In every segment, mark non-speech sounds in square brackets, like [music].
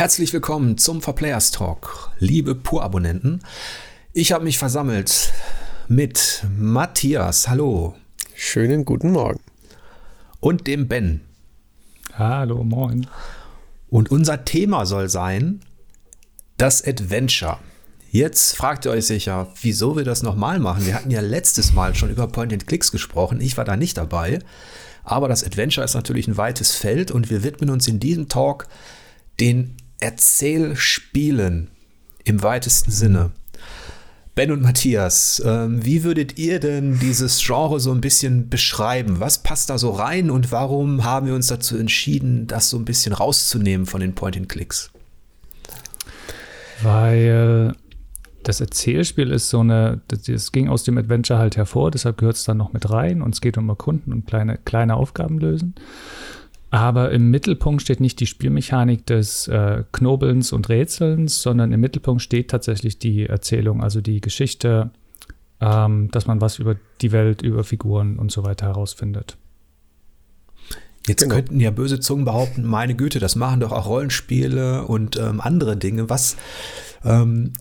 Herzlich willkommen zum Verplayers Talk, liebe Pur-Abonnenten. Ich habe mich versammelt mit Matthias, hallo. Schönen guten Morgen. Und dem Ben. Hallo, moin. Und unser Thema soll sein das Adventure. Jetzt fragt ihr euch sicher, wieso wir das nochmal machen. Wir hatten ja letztes Mal schon über Point-and-Clicks gesprochen. Ich war da nicht dabei. Aber das Adventure ist natürlich ein weites Feld und wir widmen uns in diesem Talk den Erzählspielen im weitesten Sinne. Ben und Matthias, ähm, wie würdet ihr denn dieses Genre so ein bisschen beschreiben? Was passt da so rein und warum haben wir uns dazu entschieden, das so ein bisschen rauszunehmen von den Point-and-Clicks? Weil das Erzählspiel ist so eine, das, ging aus dem Adventure halt hervor, deshalb gehört es dann noch mit rein und es geht um Erkunden und kleine, kleine Aufgaben lösen. Aber im Mittelpunkt steht nicht die Spielmechanik des äh, Knobelns und Rätselns, sondern im Mittelpunkt steht tatsächlich die Erzählung, also die Geschichte, ähm, dass man was über die Welt, über Figuren und so weiter herausfindet. Jetzt genau. könnten ja böse Zungen behaupten, meine Güte, das machen doch auch Rollenspiele und ähm, andere Dinge. Was, ähm,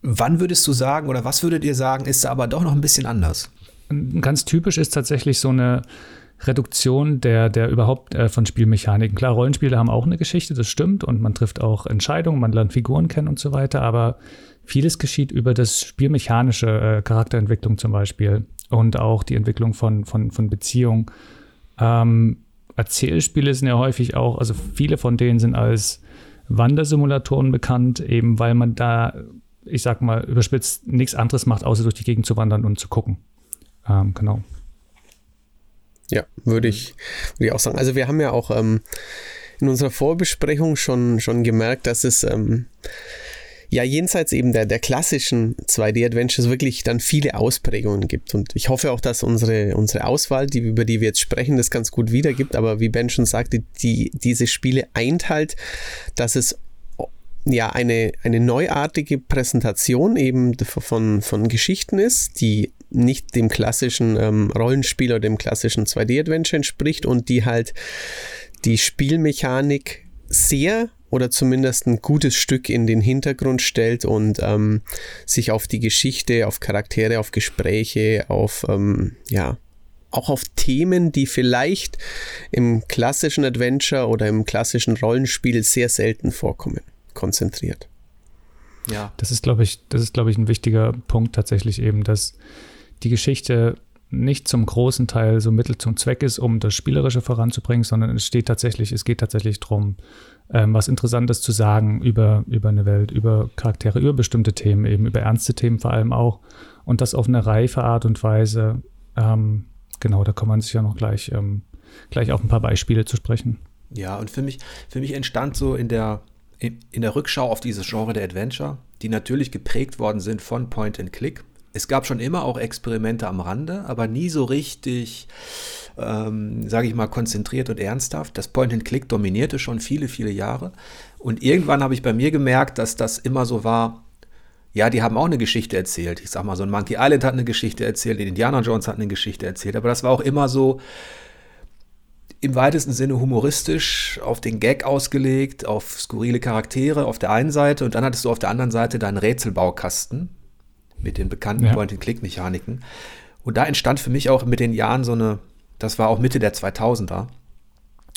wann würdest du sagen oder was würdet ihr sagen, ist da aber doch noch ein bisschen anders? Ganz typisch ist tatsächlich so eine Reduktion der, der überhaupt äh, von Spielmechaniken. Klar, Rollenspiele haben auch eine Geschichte, das stimmt, und man trifft auch Entscheidungen, man lernt Figuren kennen und so weiter, aber vieles geschieht über das spielmechanische äh, Charakterentwicklung zum Beispiel und auch die Entwicklung von, von, von Beziehungen. Ähm, Erzählspiele sind ja häufig auch, also viele von denen sind als Wandersimulatoren bekannt, eben weil man da, ich sag mal, überspitzt nichts anderes macht, außer durch die Gegend zu wandern und zu gucken. Ähm, genau. Ja, würde ich, würde ich auch sagen. Also wir haben ja auch ähm, in unserer Vorbesprechung schon, schon gemerkt, dass es ähm, ja jenseits eben der, der klassischen 2D-Adventures wirklich dann viele Ausprägungen gibt. Und ich hoffe auch, dass unsere, unsere Auswahl, die, über die wir jetzt sprechen, das ganz gut wiedergibt. Aber wie Ben schon sagte, die, diese Spiele eint halt, dass es ja eine, eine neuartige Präsentation eben von, von Geschichten ist, die nicht dem klassischen ähm, Rollenspiel oder dem klassischen 2D-Adventure entspricht und die halt die Spielmechanik sehr oder zumindest ein gutes Stück in den Hintergrund stellt und ähm, sich auf die Geschichte, auf Charaktere, auf Gespräche, auf ähm, ja auch auf Themen, die vielleicht im klassischen Adventure oder im klassischen Rollenspiel sehr selten vorkommen, konzentriert. Ja. Das ist, glaube ich, das ist, glaube ich, ein wichtiger Punkt tatsächlich eben, dass die Geschichte nicht zum großen Teil so Mittel zum Zweck ist, um das Spielerische voranzubringen, sondern es steht tatsächlich, es geht tatsächlich darum, ähm, was Interessantes zu sagen über, über eine Welt, über Charaktere, über bestimmte Themen, eben über ernste Themen vor allem auch. Und das auf eine reife Art und Weise. Ähm, genau, da kann man sich ja noch gleich, ähm, gleich auf ein paar Beispiele zu sprechen. Ja, und für mich, für mich entstand so in der, in der Rückschau auf dieses Genre der Adventure, die natürlich geprägt worden sind von Point and Click, es gab schon immer auch Experimente am Rande, aber nie so richtig, ähm, sage ich mal, konzentriert und ernsthaft. Das Point-and-Click dominierte schon viele, viele Jahre. Und irgendwann habe ich bei mir gemerkt, dass das immer so war, ja, die haben auch eine Geschichte erzählt. Ich sag mal, so ein Monkey Island hat eine Geschichte erzählt, Indiana Jones hat eine Geschichte erzählt, aber das war auch immer so im weitesten Sinne humoristisch, auf den Gag ausgelegt, auf skurrile Charaktere auf der einen Seite und dann hattest du auf der anderen Seite deinen Rätselbaukasten, mit den bekannten ja. Point-and-Click-Mechaniken. Und da entstand für mich auch mit den Jahren so eine, das war auch Mitte der 2000er,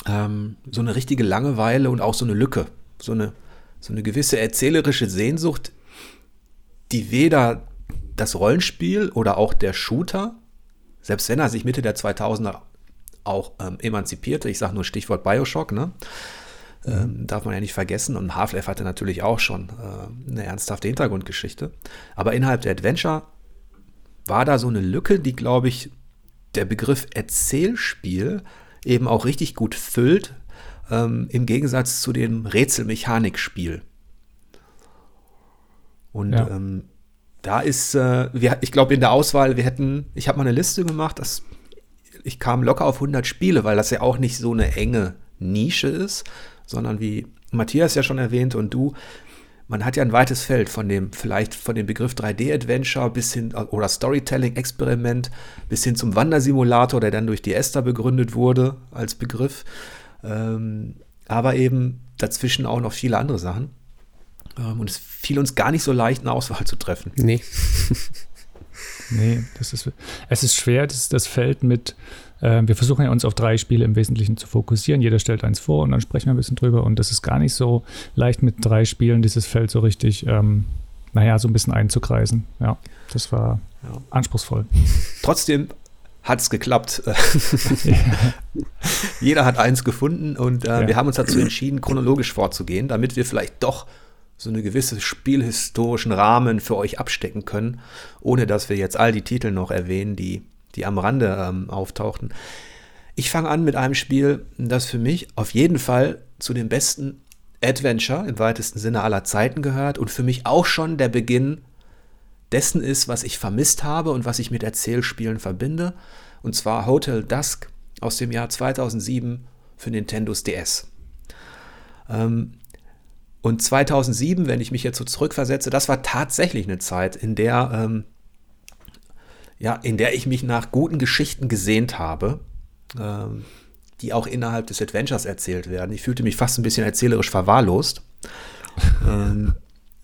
ähm, so eine richtige Langeweile und auch so eine Lücke, so eine, so eine gewisse erzählerische Sehnsucht, die weder das Rollenspiel oder auch der Shooter, selbst wenn er sich Mitte der 2000er auch ähm, emanzipierte, ich sage nur Stichwort Bioshock, ne? Ähm, darf man ja nicht vergessen. Und Half-Life hatte natürlich auch schon äh, eine ernsthafte Hintergrundgeschichte. Aber innerhalb der Adventure war da so eine Lücke, die, glaube ich, der Begriff Erzählspiel eben auch richtig gut füllt, ähm, im Gegensatz zu dem Rätselmechanikspiel. Und ja. ähm, da ist, äh, wir, ich glaube, in der Auswahl, wir hätten, ich habe mal eine Liste gemacht, das, ich kam locker auf 100 Spiele, weil das ja auch nicht so eine enge Nische ist, sondern wie Matthias ja schon erwähnt und du, man hat ja ein weites Feld von dem, vielleicht von dem Begriff 3D-Adventure bis hin, oder Storytelling-Experiment bis hin zum Wandersimulator, der dann durch die Esther begründet wurde als Begriff. Ähm, aber eben dazwischen auch noch viele andere Sachen. Ähm, und es fiel uns gar nicht so leicht, eine Auswahl zu treffen. Nee. [laughs] nee, das ist, es ist schwer, das, das Feld mit, äh, wir versuchen ja uns auf drei Spiele im Wesentlichen zu fokussieren. Jeder stellt eins vor und dann sprechen wir ein bisschen drüber. Und das ist gar nicht so leicht mit drei Spielen, dieses Feld so richtig, ähm, naja, so ein bisschen einzukreisen. Ja, das war ja. anspruchsvoll. Trotzdem hat es geklappt. [laughs] [laughs] Jeder hat eins gefunden und äh, ja. wir haben uns dazu entschieden, chronologisch vorzugehen, damit wir vielleicht doch so eine gewisse spielhistorischen Rahmen für euch abstecken können, ohne dass wir jetzt all die Titel noch erwähnen, die, die am Rande ähm, auftauchten. Ich fange an mit einem Spiel, das für mich auf jeden Fall zu den besten Adventure im weitesten Sinne aller Zeiten gehört und für mich auch schon der Beginn dessen ist, was ich vermisst habe und was ich mit Erzählspielen verbinde. Und zwar Hotel Dusk aus dem Jahr 2007 für Nintendos DS. Ähm, und 2007, wenn ich mich jetzt so zurückversetze, das war tatsächlich eine Zeit, in der, ähm, ja, in der ich mich nach guten Geschichten gesehnt habe, ähm, die auch innerhalb des Adventures erzählt werden. Ich fühlte mich fast ein bisschen erzählerisch verwahrlost. [laughs] ähm,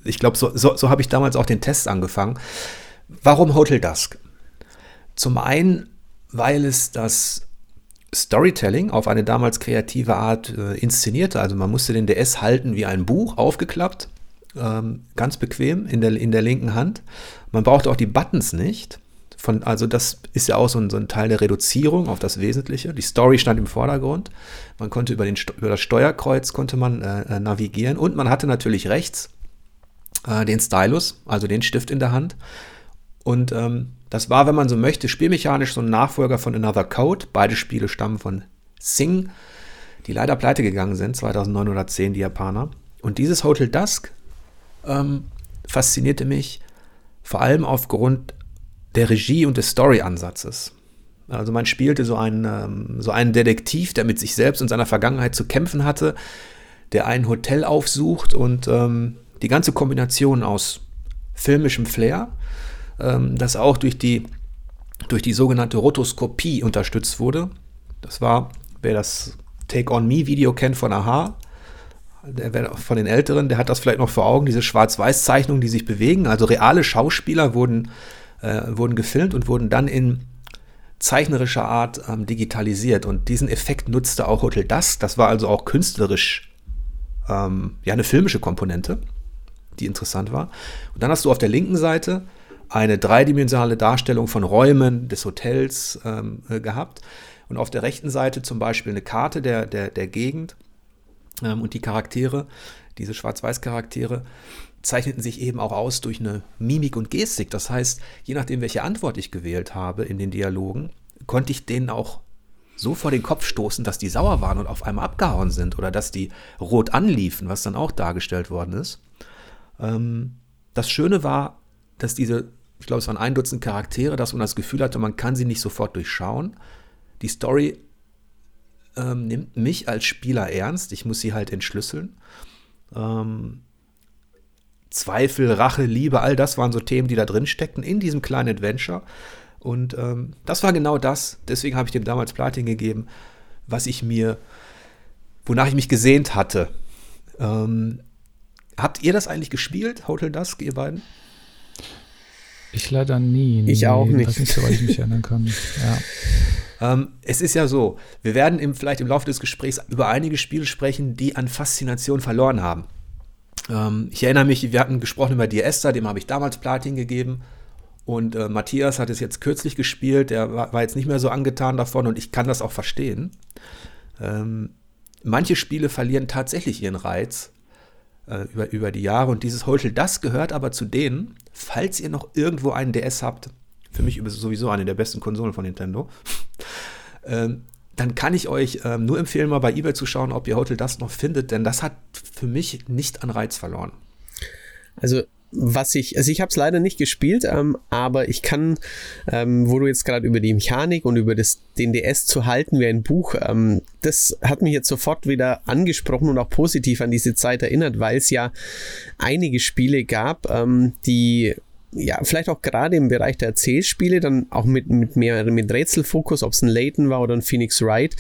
ich glaube, so, so, so habe ich damals auch den Test angefangen. Warum Hotel Dusk? Zum einen, weil es das Storytelling auf eine damals kreative Art äh, inszenierte. Also man musste den DS halten wie ein Buch, aufgeklappt, ähm, ganz bequem in der, in der linken Hand. Man brauchte auch die Buttons nicht. Von, also das ist ja auch so ein, so ein, Teil der Reduzierung auf das Wesentliche. Die Story stand im Vordergrund. Man konnte über, den, über das Steuerkreuz konnte man äh, äh, navigieren und man hatte natürlich rechts äh, den Stylus, also den Stift in der Hand. Und ähm, das war, wenn man so möchte, spielmechanisch so ein Nachfolger von Another Code. Beide Spiele stammen von Sing, die leider pleite gegangen sind, 2009 oder 2010, die Japaner. Und dieses Hotel Dusk ähm, faszinierte mich vor allem aufgrund der Regie und des Story-Ansatzes. Also man spielte so einen, ähm, so einen Detektiv, der mit sich selbst und seiner Vergangenheit zu kämpfen hatte, der ein Hotel aufsucht und ähm, die ganze Kombination aus filmischem Flair, ähm, das auch durch die, durch die sogenannte Rotoskopie unterstützt wurde. Das war, wer das Take On Me Video kennt von Aha, der, von den Älteren, der hat das vielleicht noch vor Augen, diese Schwarz-Weiß-Zeichnungen, die sich bewegen. Also reale Schauspieler wurden, äh, wurden gefilmt und wurden dann in zeichnerischer Art ähm, digitalisiert. Und diesen Effekt nutzte auch Hotel Das. Das war also auch künstlerisch ähm, ja, eine filmische Komponente die interessant war. Und dann hast du auf der linken Seite eine dreidimensionale Darstellung von Räumen des Hotels ähm, äh, gehabt. Und auf der rechten Seite zum Beispiel eine Karte der, der, der Gegend ähm, und die Charaktere, diese Schwarz-Weiß-Charaktere, zeichneten sich eben auch aus durch eine Mimik und Gestik. Das heißt, je nachdem, welche Antwort ich gewählt habe in den Dialogen, konnte ich denen auch so vor den Kopf stoßen, dass die sauer waren und auf einmal abgehauen sind oder dass die rot anliefen, was dann auch dargestellt worden ist. Ähm, das Schöne war, dass diese, ich glaube, es waren ein Dutzend Charaktere, dass man das Gefühl hatte, man kann sie nicht sofort durchschauen. Die Story ähm, nimmt mich als Spieler ernst. Ich muss sie halt entschlüsseln. Ähm, Zweifel, Rache, Liebe, all das waren so Themen, die da drin steckten in diesem kleinen Adventure. Und ähm, das war genau das. Deswegen habe ich dem damals Platin gegeben, was ich mir, wonach ich mich gesehnt hatte. Ähm, Habt ihr das eigentlich gespielt, Hotel Dusk, ihr beiden? Ich leider nie. Ich auch nicht. Das nicht, soweit ich mich [laughs] erinnern kann. Ja. Ähm, es ist ja so, wir werden im, vielleicht im Laufe des Gesprächs über einige Spiele sprechen, die an Faszination verloren haben. Ähm, ich erinnere mich, wir hatten gesprochen über Esther, dem habe ich damals Platin gegeben. Und äh, Matthias hat es jetzt kürzlich gespielt, der war, war, jetzt nicht mehr so angetan davon und ich kann das auch verstehen. Ähm, manche Spiele verlieren tatsächlich ihren Reiz, äh, über, über die Jahre. Und dieses Hotel, das gehört aber zu denen, falls ihr noch irgendwo einen DS habt, für mich sowieso eine der besten Konsolen von Nintendo, [laughs] ähm, dann kann ich euch ähm, nur empfehlen, mal bei eBay zu schauen, ob ihr Hotel das noch findet, denn das hat für mich nicht an Reiz verloren. Also was ich, also ich habe es leider nicht gespielt, ähm, aber ich kann, ähm, wo du jetzt gerade über die Mechanik und über das, den DS zu halten wie ein Buch, ähm, das hat mich jetzt sofort wieder angesprochen und auch positiv an diese Zeit erinnert, weil es ja einige Spiele gab, ähm, die ja, vielleicht auch gerade im Bereich der Erzählspiele, dann auch mit, mit mehr mit Rätselfokus, ob es ein Layton war oder ein Phoenix Wright,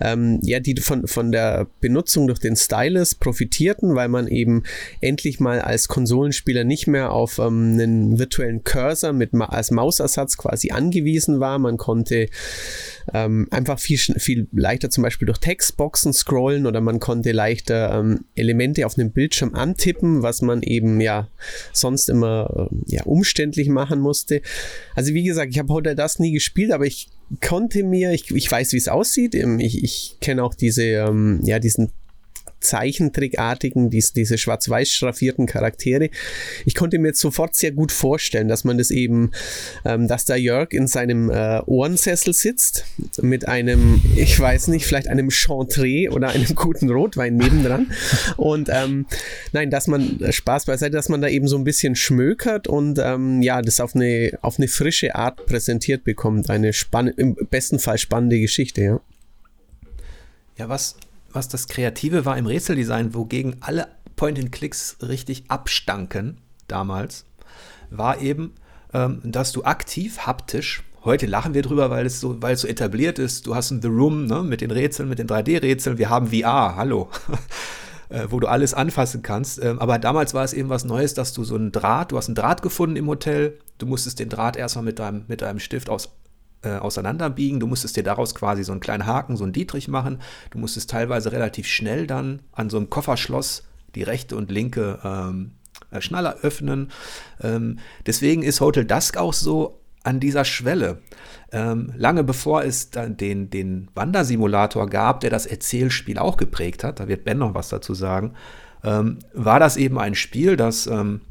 ähm, ja, die von, von der Benutzung durch den Stylus profitierten, weil man eben endlich mal als Konsolenspieler nicht mehr auf ähm, einen virtuellen Cursor mit als Mausersatz quasi angewiesen war. Man konnte ähm, einfach viel, viel leichter zum Beispiel durch Textboxen scrollen oder man konnte leichter ähm, Elemente auf einem Bildschirm antippen, was man eben ja sonst immer äh, ja, umständlich machen musste. Also wie gesagt, ich habe heute das nie gespielt, aber ich konnte mir, ich, ich weiß, wie es aussieht. Ähm, ich, ich kenne auch diese, ähm, ja, diesen Zeichentrickartigen, dies, diese schwarz-weiß schraffierten Charaktere. Ich konnte mir jetzt sofort sehr gut vorstellen, dass man das eben, ähm, dass da Jörg in seinem äh, Ohrensessel sitzt mit einem, ich weiß nicht, vielleicht einem Chantre oder einem [laughs] guten Rotwein nebendran. und ähm, nein, dass man äh, Spaß beiseite, dass man da eben so ein bisschen schmökert und ähm, ja, das auf eine, auf eine frische Art präsentiert bekommt. Eine spannende, im besten Fall spannende Geschichte, ja. Ja, was, was das Kreative war im Rätseldesign, wogegen alle Point-and-Clicks richtig abstanken damals, war eben, ähm, dass du aktiv haptisch, heute lachen wir drüber, weil es so, weil es so etabliert ist, du hast ein The Room ne, mit den Rätseln, mit den 3D-Rätseln, wir haben VR, hallo. [laughs] Äh, wo du alles anfassen kannst. Ähm, aber damals war es eben was Neues, dass du so einen Draht, du hast einen Draht gefunden im Hotel, du musstest den Draht erstmal mit deinem, mit deinem Stift aus, äh, auseinanderbiegen. Du musstest dir daraus quasi so einen kleinen Haken, so einen Dietrich machen. Du musstest teilweise relativ schnell dann an so einem Kofferschloss die rechte und linke ähm, äh, Schnalle öffnen. Ähm, deswegen ist Hotel Dusk auch so an dieser Schwelle. Ähm, lange bevor es den, den Wandersimulator gab, der das Erzählspiel auch geprägt hat, da wird Ben noch was dazu sagen, ähm, war das eben ein Spiel, das ähm,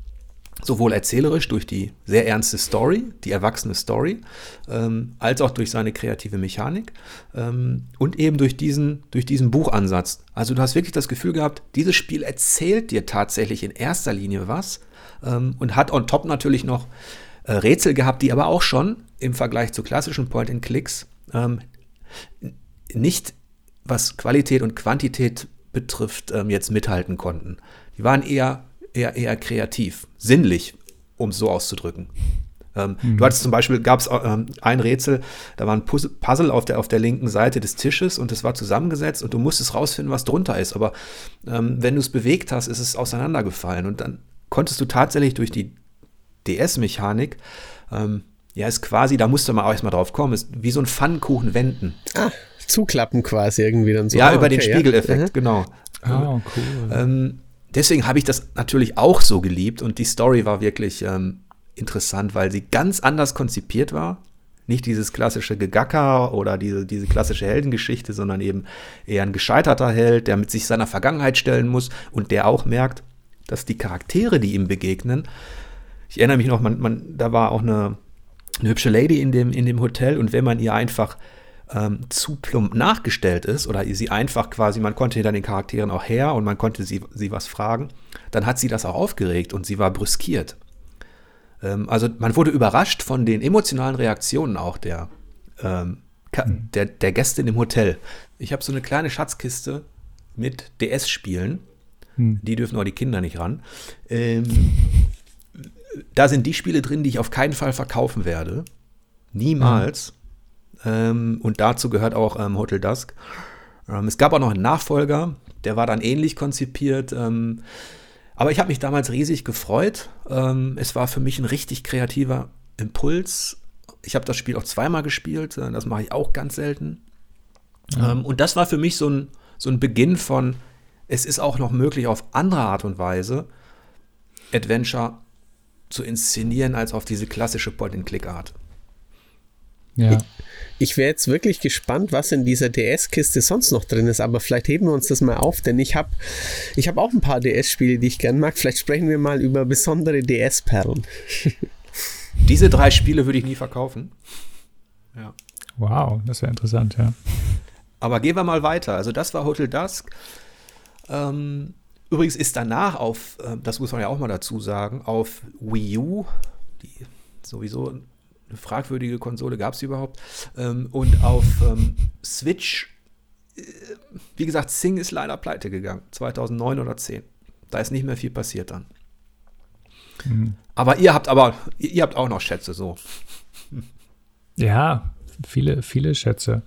sowohl erzählerisch durch die sehr ernste Story, die erwachsene Story, ähm, als auch durch seine kreative Mechanik ähm, und eben durch diesen, durch diesen Buchansatz. Also du hast wirklich das Gefühl gehabt, dieses Spiel erzählt dir tatsächlich in erster Linie was ähm, und hat on top natürlich noch äh, Rätsel gehabt, die aber auch schon im Vergleich zu klassischen Point-and-Clicks ähm, nicht, was Qualität und Quantität betrifft, ähm, jetzt mithalten konnten. Die waren eher eher, eher kreativ, sinnlich, um es so auszudrücken. Ähm, mhm. Du hattest zum Beispiel, gab es ähm, ein Rätsel, da war ein Puzzle auf der, auf der linken Seite des Tisches und es war zusammengesetzt und du musstest rausfinden, was drunter ist. Aber ähm, wenn du es bewegt hast, ist es auseinandergefallen und dann konntest du tatsächlich durch die DS-Mechanik, ähm, ja, ist quasi, da musste man auch erstmal drauf kommen, ist wie so ein Pfannkuchen wenden. Ah, zuklappen quasi irgendwie dann so. Ja, ah, über okay, den Spiegeleffekt, ja. genau. Oh, cool. Deswegen habe ich das natürlich auch so geliebt und die Story war wirklich ähm, interessant, weil sie ganz anders konzipiert war. Nicht dieses klassische Gegacker oder diese, diese klassische Heldengeschichte, sondern eben eher ein gescheiterter Held, der mit sich seiner Vergangenheit stellen muss und der auch merkt, dass die Charaktere, die ihm begegnen, ich erinnere mich noch, man, man, da war auch eine, eine hübsche Lady in dem, in dem Hotel und wenn man ihr einfach ähm, zu plump nachgestellt ist oder sie einfach quasi, man konnte hinter den Charakteren auch her und man konnte sie, sie was fragen, dann hat sie das auch aufgeregt und sie war brüskiert. Ähm, also man wurde überrascht von den emotionalen Reaktionen auch der, ähm, mhm. der, der Gäste im Hotel. Ich habe so eine kleine Schatzkiste mit DS-Spielen. Hm. Die dürfen auch die Kinder nicht ran. Ähm, da sind die Spiele drin, die ich auf keinen Fall verkaufen werde. Niemals. Ähm, und dazu gehört auch ähm, Hotel Dusk. Ähm, es gab auch noch einen Nachfolger, der war dann ähnlich konzipiert. Ähm, aber ich habe mich damals riesig gefreut. Ähm, es war für mich ein richtig kreativer Impuls. Ich habe das Spiel auch zweimal gespielt. Äh, das mache ich auch ganz selten. Ähm, und das war für mich so ein, so ein Beginn von, es ist auch noch möglich, auf andere Art und Weise Adventure zu inszenieren, als auf diese klassische Point-and-Click-Art. Ja. Ich, ich wäre jetzt wirklich gespannt, was in dieser DS-Kiste sonst noch drin ist, aber vielleicht heben wir uns das mal auf, denn ich habe ich hab auch ein paar DS-Spiele, die ich gern mag. Vielleicht sprechen wir mal über besondere DS-Perlen. [laughs] Diese drei Spiele würde ich nie verkaufen. Ja. Wow, das wäre interessant, ja. Aber gehen wir mal weiter. Also das war Hotel Dusk. Ähm, übrigens ist danach auf, äh, das muss man ja auch mal dazu sagen, auf Wii U, die sowieso fragwürdige Konsole gab es überhaupt. Ähm, und auf ähm, Switch, äh, wie gesagt, Sing ist leider pleite gegangen, 2009 oder 10. Da ist nicht mehr viel passiert dann. Mhm. Aber ihr habt aber, ihr habt auch noch Schätze, so. Ja, viele, viele Schätze.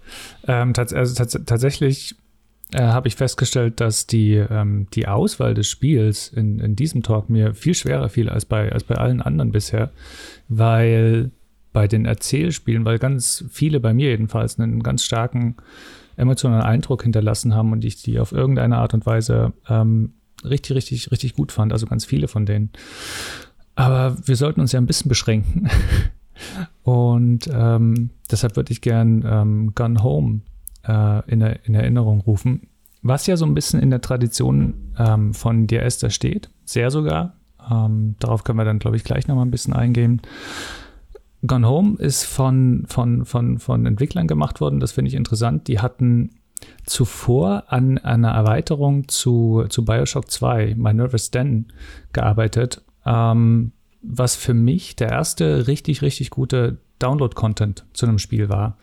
Ähm, tats also tats tatsächlich äh, habe ich festgestellt, dass die, ähm, die Auswahl des Spiels in, in diesem Talk mir viel schwerer fiel als bei, als bei allen anderen bisher, weil bei den Erzählspielen, weil ganz viele bei mir jedenfalls einen ganz starken emotionalen Eindruck hinterlassen haben und ich die auf irgendeine Art und Weise ähm, richtig, richtig, richtig gut fand. Also ganz viele von denen. Aber wir sollten uns ja ein bisschen beschränken. [laughs] Und ähm, deshalb würde ich gern ähm, Gun Home äh, in, in, Erinnerung rufen, was ja so ein bisschen in der Tradition ähm, von Dear Esther steht, sehr sogar. Ähm, darauf können wir dann, glaube ich, gleich nochmal ein bisschen eingehen. Gone Home ist von, von, von, von Entwicklern gemacht worden, das finde ich interessant. Die hatten zuvor an einer Erweiterung zu, zu Bioshock 2, My Nervous Den, gearbeitet, ähm, was für mich der erste richtig, richtig gute Download-Content zu einem Spiel war.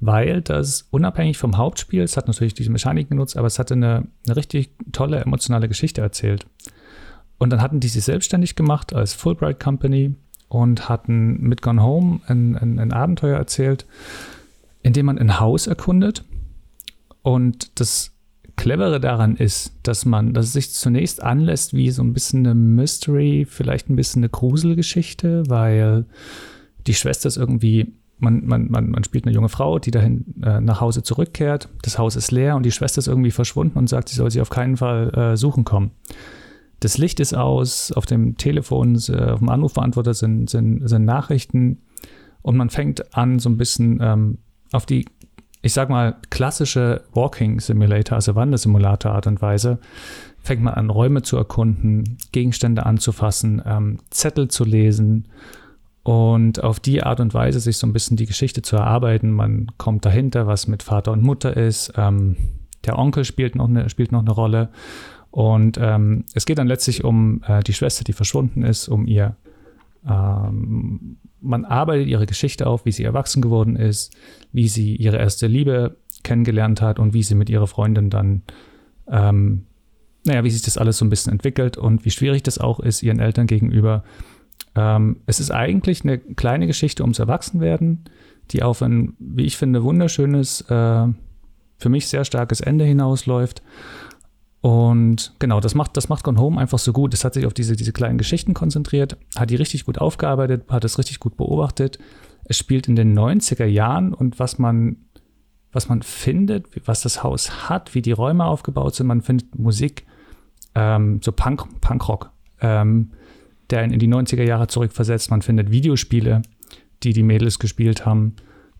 Weil das unabhängig vom Hauptspiel, es hat natürlich diese Mechanik genutzt, aber es hatte eine, eine richtig tolle emotionale Geschichte erzählt. Und dann hatten die sich selbstständig gemacht als Fulbright Company und hatten mit Gone Home ein, ein, ein Abenteuer erzählt, in dem man ein Haus erkundet. Und das Clevere daran ist, dass man, dass es sich zunächst anlässt wie so ein bisschen eine Mystery, vielleicht ein bisschen eine Gruselgeschichte, weil die Schwester ist irgendwie, man, man, man, man spielt eine junge Frau, die dahin äh, nach Hause zurückkehrt. Das Haus ist leer und die Schwester ist irgendwie verschwunden und sagt, sie soll sie auf keinen Fall äh, suchen kommen. Das Licht ist aus, auf dem Telefon, äh, auf dem Anrufbeantworter sind, sind, sind Nachrichten und man fängt an, so ein bisschen ähm, auf die ich sag mal, klassische Walking Simulator, also Wandersimulator Art und Weise, fängt man an, Räume zu erkunden, Gegenstände anzufassen, ähm, Zettel zu lesen und auf die Art und Weise sich so ein bisschen die Geschichte zu erarbeiten. Man kommt dahinter, was mit Vater und Mutter ist. Ähm, der Onkel spielt noch eine, spielt noch eine Rolle. Und ähm, es geht dann letztlich um äh, die Schwester, die verschwunden ist, um ihr ähm, man arbeitet ihre Geschichte auf, wie sie erwachsen geworden ist, wie sie ihre erste Liebe kennengelernt hat und wie sie mit ihrer Freundin dann, ähm, naja, wie sich das alles so ein bisschen entwickelt und wie schwierig das auch ist ihren Eltern gegenüber. Ähm, es ist eigentlich eine kleine Geschichte ums Erwachsenwerden, die auf ein, wie ich finde, wunderschönes, äh, für mich sehr starkes Ende hinausläuft. Und genau, das macht, das macht Gone Home einfach so gut. Es hat sich auf diese, diese kleinen Geschichten konzentriert, hat die richtig gut aufgearbeitet, hat es richtig gut beobachtet. Es spielt in den 90er Jahren und was man, was man findet, was das Haus hat, wie die Räume aufgebaut sind, man findet Musik, ähm, so Punk, Punkrock, ähm, der in die 90er Jahre zurückversetzt. Man findet Videospiele, die die Mädels gespielt haben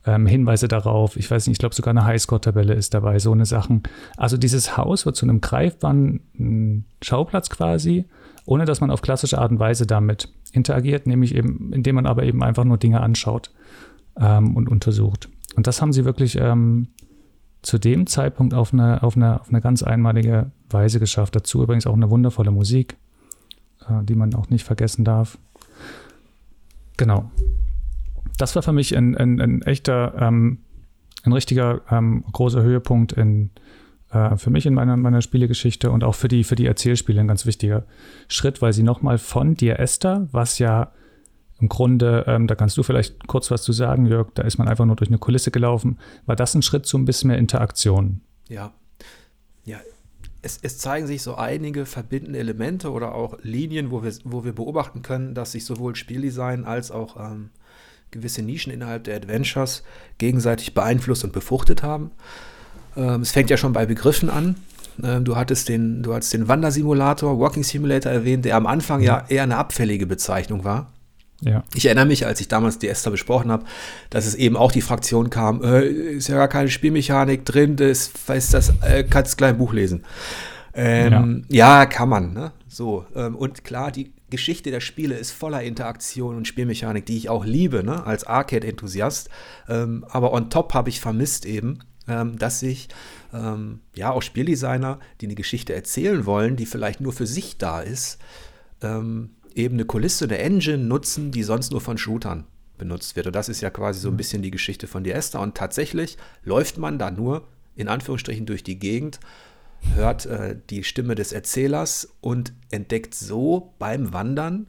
ähm, Hinweise darauf. Ich weiß nicht, ich glaube sogar eine Highscore-Tabelle ist dabei, so eine Sachen. Also dieses Haus wird zu einem greifbaren hm, Schauplatz quasi, ohne dass man auf klassische Art und Weise damit interagiert, nämlich eben, indem man aber eben einfach nur Dinge anschaut ähm, und untersucht. Und das haben sie wirklich ähm, zu dem Zeitpunkt auf eine, auf, eine, auf eine ganz einmalige Weise geschafft. Dazu übrigens auch eine wundervolle Musik, äh, die man auch nicht vergessen darf. Genau das war für mich ein, ein, ein echter, ähm, ein richtiger ähm, großer Höhepunkt in, äh, für mich in meiner, meiner Spielegeschichte und auch für die, für die Erzählspiele ein ganz wichtiger Schritt, weil sie nochmal von dir, Esther, was ja im Grunde, ähm, da kannst du vielleicht kurz was zu sagen, Jörg, da ist man einfach nur durch eine Kulisse gelaufen, war das ein Schritt zu ein bisschen mehr Interaktion? Ja, ja, es, es, zeigen sich so einige verbindende Elemente oder auch Linien, wo wir, wo wir beobachten können, dass sich sowohl Spieldesign als auch ähm, gewisse Nischen innerhalb der Adventures gegenseitig beeinflusst und befruchtet haben. Ähm, es fängt ja schon bei Begriffen an. Ähm, du hattest den, du hattest den Wandersimulator, Walking Simulator erwähnt, der am Anfang ja, eher eine abfällige Bezeichnung war. Ja. Ich erinnere mich, als ich damals die Esther besprochen habe, dass es eben auch die Fraktion kam, äh, ist ja gar keine Spielmechanik drin, das, weiß das, äh, kannst gleich ein Buch lesen. Ähm, ja. ja. kann man. Ne? So, ähm, und klar, die Geschichte der Spiele ist voller Interaktion und Spielmechanik, die ich auch liebe, ne, als Arcade-Enthusiast. Ähm, aber on top habe ich vermisst eben, ähm, dass sich ähm, ja auch Spieldesigner, die eine Geschichte erzählen wollen, die vielleicht nur für sich da ist, ähm, eben eine Kulisse, eine Engine nutzen, die sonst nur von Shootern benutzt wird. Und das ist ja quasi so ein mhm. bisschen die Geschichte von Diesta. Und tatsächlich läuft man da nur in Anführungsstrichen durch die Gegend hört äh, die Stimme des Erzählers und entdeckt so beim Wandern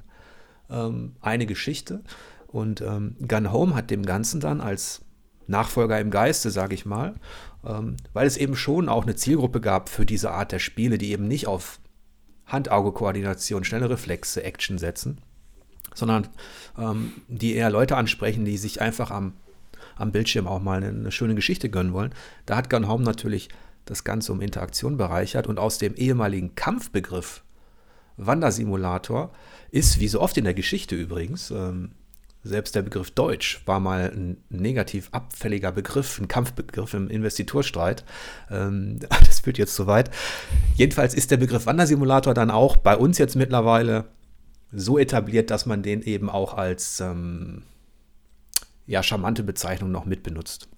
ähm, eine Geschichte. Und ähm, Gun Home hat dem Ganzen dann als Nachfolger im Geiste, sage ich mal, ähm, weil es eben schon auch eine Zielgruppe gab für diese Art der Spiele, die eben nicht auf Hand-Auge-Koordination, schnelle Reflexe, Action setzen, sondern ähm, die eher Leute ansprechen, die sich einfach am, am Bildschirm auch mal eine, eine schöne Geschichte gönnen wollen. Da hat Gun Home natürlich das Ganze um Interaktion bereichert und aus dem ehemaligen Kampfbegriff Wandersimulator ist, wie so oft in der Geschichte übrigens, ähm, selbst der Begriff Deutsch war mal ein negativ abfälliger Begriff, ein Kampfbegriff im Investiturstreit. Ähm, [laughs] das führt jetzt zu weit. Jedenfalls ist der Begriff Wandersimulator dann auch bei uns jetzt mittlerweile so etabliert, dass man den eben auch als ähm, ja, charmante Bezeichnung noch mitbenutzt.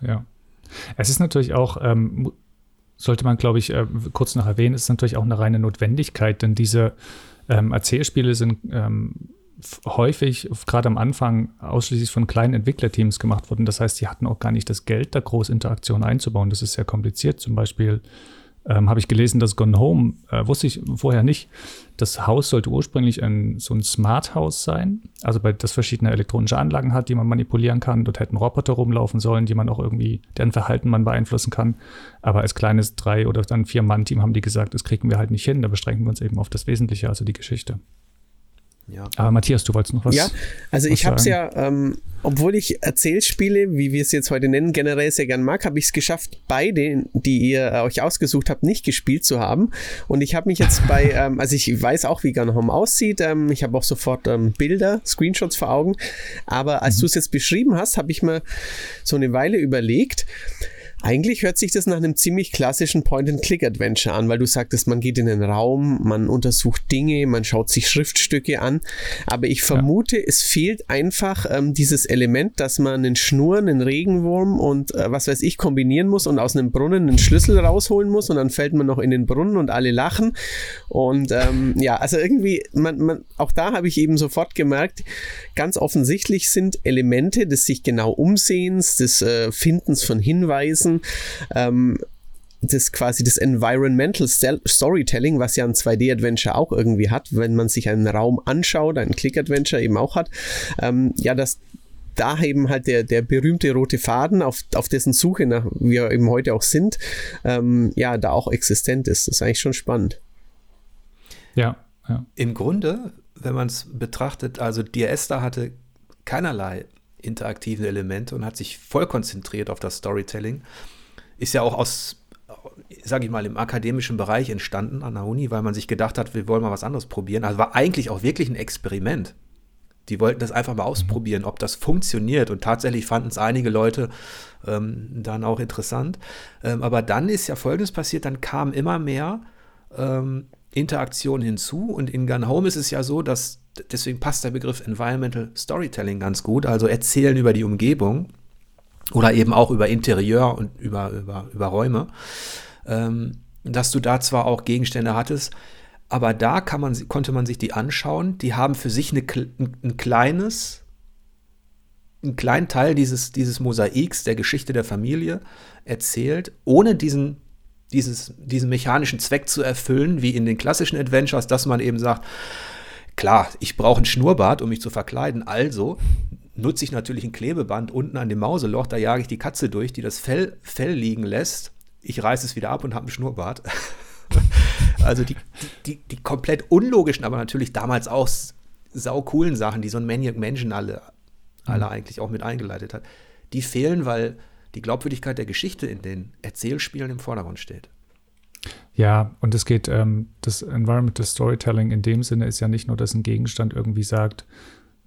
Ja. Es ist natürlich auch, ähm, sollte man, glaube ich, äh, kurz noch erwähnen, ist natürlich auch eine reine Notwendigkeit, denn diese ähm, Erzählspiele sind ähm, häufig, gerade am Anfang, ausschließlich von kleinen Entwicklerteams gemacht worden. Das heißt, die hatten auch gar nicht das Geld, da große Interaktion einzubauen. Das ist sehr kompliziert. Zum Beispiel ähm, habe ich gelesen, dass Gone Home, äh, wusste ich vorher nicht, das Haus sollte ursprünglich ein, so ein Smart House sein, also bei, das verschiedene elektronische Anlagen hat, die man manipulieren kann. Dort hätten Roboter rumlaufen sollen, die man auch irgendwie, deren Verhalten man beeinflussen kann. Aber als kleines drei- oder dann vier-Mann-Team haben die gesagt, das kriegen wir halt nicht hin, da beschränken wir uns eben auf das Wesentliche, also die Geschichte. Ja. Aber Matthias, du wolltest noch was? Ja, also ich habe es ja, ähm, obwohl ich Erzählspiele, wie wir es jetzt heute nennen, generell sehr gern mag, habe ich es geschafft, beide, die ihr äh, euch ausgesucht habt, nicht gespielt zu haben. Und ich habe mich jetzt bei, [laughs] ähm, also ich weiß auch, wie Gun Home aussieht. Ähm, ich habe auch sofort ähm, Bilder, Screenshots vor Augen. Aber als mhm. du es jetzt beschrieben hast, habe ich mir so eine Weile überlegt, eigentlich hört sich das nach einem ziemlich klassischen Point-and-Click-Adventure an, weil du sagtest, man geht in den Raum, man untersucht Dinge, man schaut sich Schriftstücke an. Aber ich vermute, ja. es fehlt einfach ähm, dieses Element, dass man einen Schnur, einen Regenwurm und äh, was weiß ich kombinieren muss und aus einem Brunnen einen Schlüssel rausholen muss und dann fällt man noch in den Brunnen und alle lachen. Und ähm, ja, also irgendwie, man, man, auch da habe ich eben sofort gemerkt, ganz offensichtlich sind Elemente des sich genau Umsehens, des äh, Findens von Hinweisen, lassen. Ähm, das quasi das Environmental Storytelling, was ja ein 2D-Adventure auch irgendwie hat, wenn man sich einen Raum anschaut, ein Click-Adventure eben auch hat, ähm, ja, dass da eben halt der, der berühmte rote Faden, auf, auf dessen Suche nach wir eben heute auch sind, ähm, ja, da auch existent ist. Das ist eigentlich schon spannend. Ja, ja. Im Grunde, wenn man es betrachtet, also DRS da hatte keinerlei interaktiven Elemente und hat sich voll konzentriert auf das Storytelling. Ist ja auch aus, sage ich mal, im akademischen Bereich entstanden an der Uni, weil man sich gedacht hat, wir wollen mal was anderes probieren. Also war eigentlich auch wirklich ein Experiment. Die wollten das einfach mal ausprobieren, ob das funktioniert. Und tatsächlich fanden es einige Leute ähm, dann auch interessant. Ähm, aber dann ist ja Folgendes passiert, dann kam immer mehr ähm, Interaktion hinzu. Und in Gun Home ist es ja so, dass deswegen passt der Begriff Environmental Storytelling ganz gut, also erzählen über die Umgebung oder eben auch über Interieur und über, über, über Räume, ähm, dass du da zwar auch Gegenstände hattest, aber da man, konnte man sich die anschauen. Die haben für sich eine, ein kleines, einen kleinen Teil dieses, dieses Mosaiks der Geschichte der Familie erzählt, ohne diesen, dieses, diesen mechanischen Zweck zu erfüllen, wie in den klassischen Adventures, dass man eben sagt, Klar, ich brauche ein Schnurrbart, um mich zu verkleiden. Also nutze ich natürlich ein Klebeband unten an dem Mauseloch. Da jage ich die Katze durch, die das Fell, Fell liegen lässt. Ich reiße es wieder ab und habe einen Schnurrbart. [laughs] also die, die, die, komplett unlogischen, aber natürlich damals auch sau coolen Sachen, die so ein Maniac Mansion alle, alle mhm. eigentlich auch mit eingeleitet hat, die fehlen, weil die Glaubwürdigkeit der Geschichte in den Erzählspielen im Vordergrund steht. Ja, und es geht, ähm, das Environmental Storytelling in dem Sinne ist ja nicht nur, dass ein Gegenstand irgendwie sagt,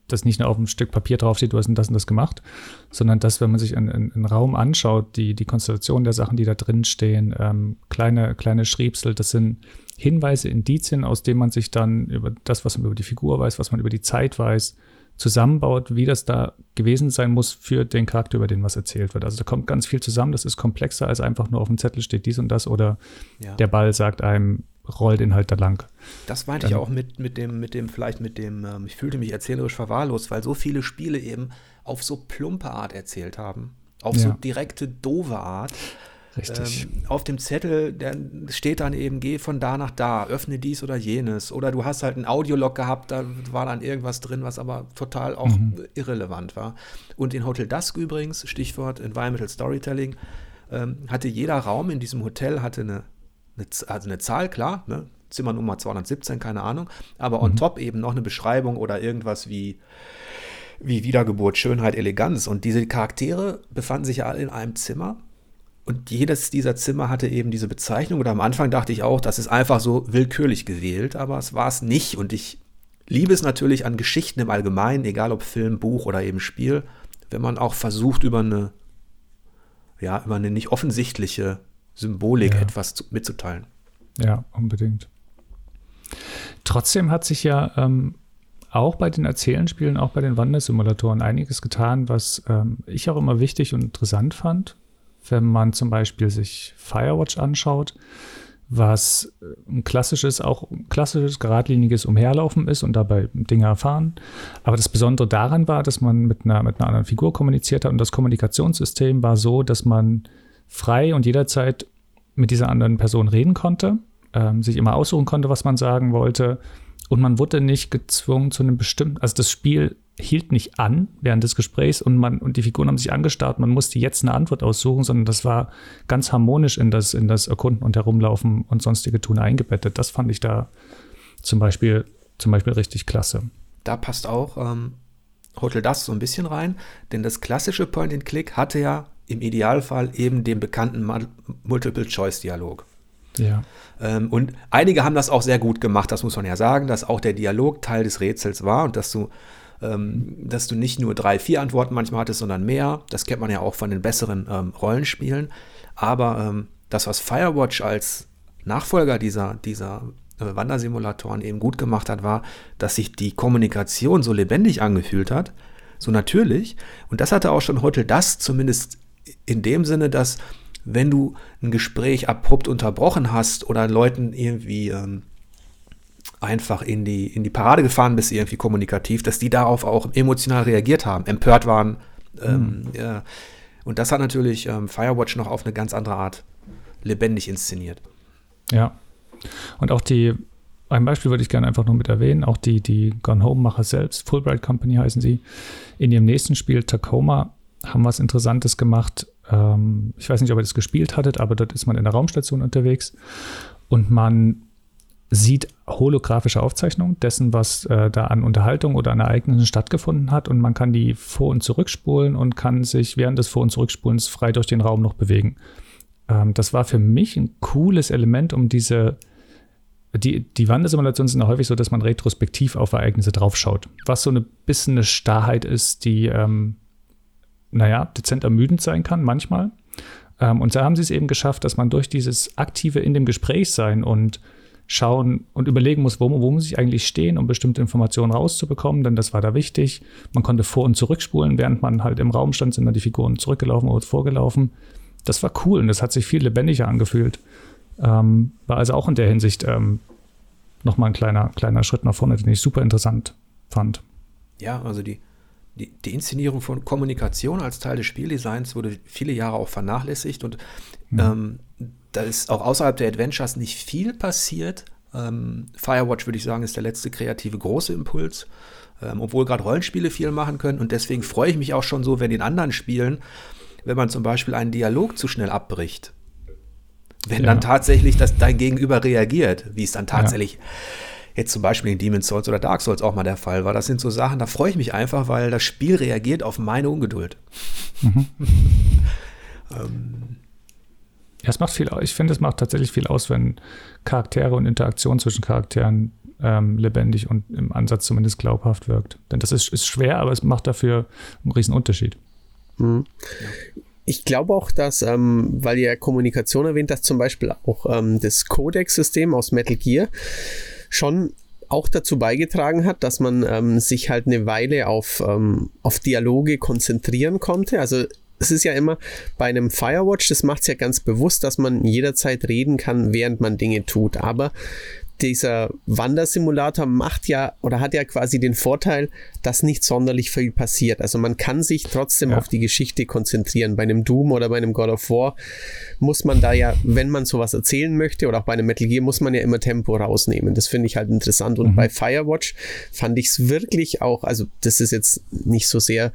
dass nicht nur auf einem Stück Papier draufsteht, du hast das und das gemacht, sondern dass, wenn man sich einen, einen Raum anschaut, die, die Konstellation der Sachen, die da drin stehen, ähm, kleine, kleine Schriebsel, das sind Hinweise, Indizien, aus denen man sich dann über das, was man über die Figur weiß, was man über die Zeit weiß, zusammenbaut, wie das da gewesen sein muss für den Charakter, über den was erzählt wird. Also da kommt ganz viel zusammen. Das ist komplexer als einfach nur auf dem Zettel steht dies und das oder ja. der Ball sagt einem, roll den halt da lang. Das meinte Dann, ich auch mit, mit dem, mit dem, vielleicht mit dem, ähm, ich fühlte mich erzählerisch verwahrlost, weil so viele Spiele eben auf so plumpe Art erzählt haben. Auf ja. so direkte, doofe Art. Richtig. Ähm, auf dem Zettel der steht dann eben, geh von da nach da, öffne dies oder jenes. Oder du hast halt einen Audiolog gehabt, da war dann irgendwas drin, was aber total auch mhm. irrelevant war. Und in Hotel Dusk übrigens, Stichwort Environmental Storytelling, ähm, hatte jeder Raum in diesem Hotel hatte eine, eine also eine Zahl, klar, ne? Zimmernummer 217, keine Ahnung, aber on mhm. top eben noch eine Beschreibung oder irgendwas wie wie Wiedergeburt, Schönheit, Eleganz. Und diese Charaktere befanden sich ja alle in einem Zimmer und jedes dieser Zimmer hatte eben diese Bezeichnung. Und am Anfang dachte ich auch, das ist einfach so willkürlich gewählt, aber es war es nicht. Und ich liebe es natürlich an Geschichten im Allgemeinen, egal ob Film, Buch oder eben Spiel, wenn man auch versucht, über eine, ja, über eine nicht offensichtliche Symbolik ja. etwas zu, mitzuteilen. Ja, unbedingt. Trotzdem hat sich ja ähm, auch bei den Erzählenspielen, auch bei den Wandersimulatoren einiges getan, was ähm, ich auch immer wichtig und interessant fand wenn man zum Beispiel sich Firewatch anschaut, was äh, ein klassisches, auch ein klassisches, geradliniges Umherlaufen ist und dabei Dinge erfahren. Aber das Besondere daran war, dass man mit einer, mit einer anderen Figur kommuniziert hat und das Kommunikationssystem war so, dass man frei und jederzeit mit dieser anderen Person reden konnte, ähm, sich immer aussuchen konnte, was man sagen wollte und man wurde nicht gezwungen zu einem bestimmten, also das Spiel hielt nicht an während des Gesprächs und man und die Figuren haben sich angestarrt, man musste jetzt eine Antwort aussuchen, sondern das war ganz harmonisch in das, in das Erkunden und Herumlaufen und sonstige Tun eingebettet. Das fand ich da zum Beispiel, zum Beispiel richtig klasse. Da passt auch ähm, Hotel Das so ein bisschen rein, denn das klassische Point-and-Click hatte ja im Idealfall eben den bekannten Multiple-Choice-Dialog. Ja. Ähm, und einige haben das auch sehr gut gemacht, das muss man ja sagen, dass auch der Dialog Teil des Rätsels war und dass du, dass du nicht nur drei, vier Antworten manchmal hattest, sondern mehr. Das kennt man ja auch von den besseren ähm, Rollenspielen. Aber ähm, das, was Firewatch als Nachfolger dieser, dieser äh, Wandersimulatoren eben gut gemacht hat, war, dass sich die Kommunikation so lebendig angefühlt hat, so natürlich. Und das hatte auch schon heute das zumindest in dem Sinne, dass wenn du ein Gespräch abrupt unterbrochen hast oder Leuten irgendwie ähm, einfach in die, in die Parade gefahren bist, irgendwie kommunikativ, dass die darauf auch emotional reagiert haben, empört waren. Ähm, mhm. ja. Und das hat natürlich ähm, Firewatch noch auf eine ganz andere Art lebendig inszeniert. Ja. Und auch die, ein Beispiel würde ich gerne einfach nur mit erwähnen, auch die, die Gone Home-Macher selbst, Fulbright Company heißen sie, in ihrem nächsten Spiel Tacoma haben was Interessantes gemacht. Ähm, ich weiß nicht, ob ihr das gespielt hattet, aber dort ist man in der Raumstation unterwegs und man sieht holographische Aufzeichnungen dessen, was äh, da an Unterhaltung oder an Ereignissen stattgefunden hat und man kann die vor- und zurückspulen und kann sich während des Vor- und Zurückspulens frei durch den Raum noch bewegen. Ähm, das war für mich ein cooles Element, um diese die, die Wandersimulationen sind häufig so, dass man retrospektiv auf Ereignisse draufschaut, was so ein bisschen eine Starrheit ist, die ähm, naja, dezent ermüdend sein kann, manchmal. Ähm, und da haben sie es eben geschafft, dass man durch dieses aktive in dem Gespräch sein und schauen und überlegen muss, wo, wo muss ich eigentlich stehen, um bestimmte Informationen rauszubekommen, denn das war da wichtig. Man konnte vor- und zurückspulen, während man halt im Raum stand, sind dann die Figuren zurückgelaufen oder vorgelaufen. Das war cool und das hat sich viel lebendiger angefühlt. Ähm, war also auch in der Hinsicht ähm, nochmal ein kleiner, kleiner Schritt nach vorne, den ich super interessant fand. Ja, also die, die, die, Inszenierung von Kommunikation als Teil des Spieldesigns wurde viele Jahre auch vernachlässigt und mhm. ähm, da ist auch außerhalb der Adventures nicht viel passiert. Ähm, Firewatch, würde ich sagen, ist der letzte kreative große Impuls, ähm, obwohl gerade Rollenspiele viel machen können und deswegen freue ich mich auch schon so, wenn in anderen Spielen, wenn man zum Beispiel einen Dialog zu schnell abbricht, wenn ja. dann tatsächlich das dein Gegenüber reagiert, wie es dann tatsächlich ja jetzt zum Beispiel in Demon's Souls oder Dark Souls auch mal der Fall war. Das sind so Sachen, da freue ich mich einfach, weil das Spiel reagiert auf meine Ungeduld. Mhm. [laughs] ähm. Ja, es macht viel. Ich finde, es macht tatsächlich viel aus, wenn Charaktere und Interaktion zwischen Charakteren ähm, lebendig und im Ansatz zumindest glaubhaft wirkt. Denn das ist, ist schwer, aber es macht dafür einen riesen Unterschied. Mhm. Ich glaube auch, dass, ähm, weil ihr Kommunikation erwähnt, dass zum Beispiel auch ähm, das Codex-System aus Metal Gear schon auch dazu beigetragen hat, dass man ähm, sich halt eine Weile auf, ähm, auf Dialoge konzentrieren konnte. Also es ist ja immer bei einem Firewatch, das macht es ja ganz bewusst, dass man jederzeit reden kann, während man Dinge tut. Aber dieser Wandersimulator macht ja oder hat ja quasi den Vorteil, dass nicht sonderlich viel passiert. Also man kann sich trotzdem ja. auf die Geschichte konzentrieren. Bei einem Doom oder bei einem God of War muss man da ja, wenn man sowas erzählen möchte oder auch bei einem Metal Gear, muss man ja immer Tempo rausnehmen. Das finde ich halt interessant. Und mhm. bei Firewatch fand ich es wirklich auch, also das ist jetzt nicht so sehr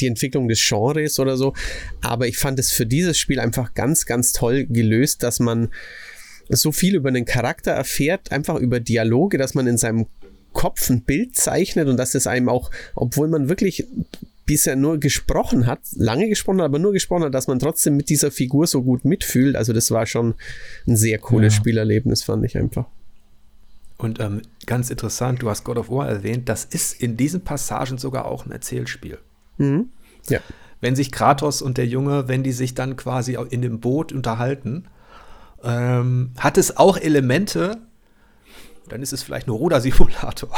die Entwicklung des Genres oder so, aber ich fand es für dieses Spiel einfach ganz, ganz toll gelöst, dass man so viel über einen Charakter erfährt, einfach über Dialoge, dass man in seinem Kopf ein Bild zeichnet und dass es einem auch, obwohl man wirklich bisher nur gesprochen hat, lange gesprochen hat, aber nur gesprochen hat, dass man trotzdem mit dieser Figur so gut mitfühlt. Also das war schon ein sehr cooles ja. Spielerlebnis, fand ich einfach. Und ähm, ganz interessant, du hast God of War erwähnt, das ist in diesen Passagen sogar auch ein Erzählspiel. Mhm. Ja. Wenn sich Kratos und der Junge, wenn die sich dann quasi in dem Boot unterhalten, ähm, hat es auch Elemente, dann ist es vielleicht ein Rudersimulator. [laughs]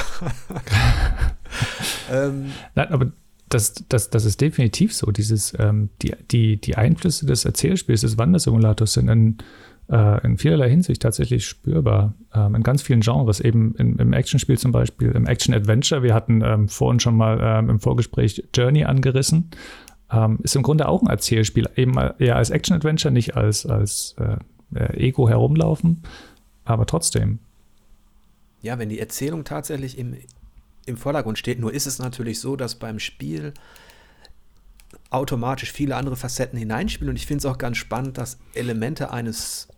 ähm, Nein, aber das, das, das ist definitiv so. Dieses, ähm, die, die, die Einflüsse des Erzählspiels, des Wandersimulators sind in, äh, in vielerlei Hinsicht tatsächlich spürbar. Ähm, in ganz vielen Genres, eben in, im Actionspiel zum Beispiel, im Action-Adventure. Wir hatten ähm, vorhin schon mal ähm, im Vorgespräch Journey angerissen. Ähm, ist im Grunde auch ein Erzählspiel, eben eher als Action-Adventure, nicht als, als äh, äh, Ego herumlaufen, aber trotzdem. Ja, wenn die Erzählung tatsächlich im, im Vordergrund steht, nur ist es natürlich so, dass beim Spiel automatisch viele andere Facetten hineinspielen und ich finde es auch ganz spannend, dass Elemente eines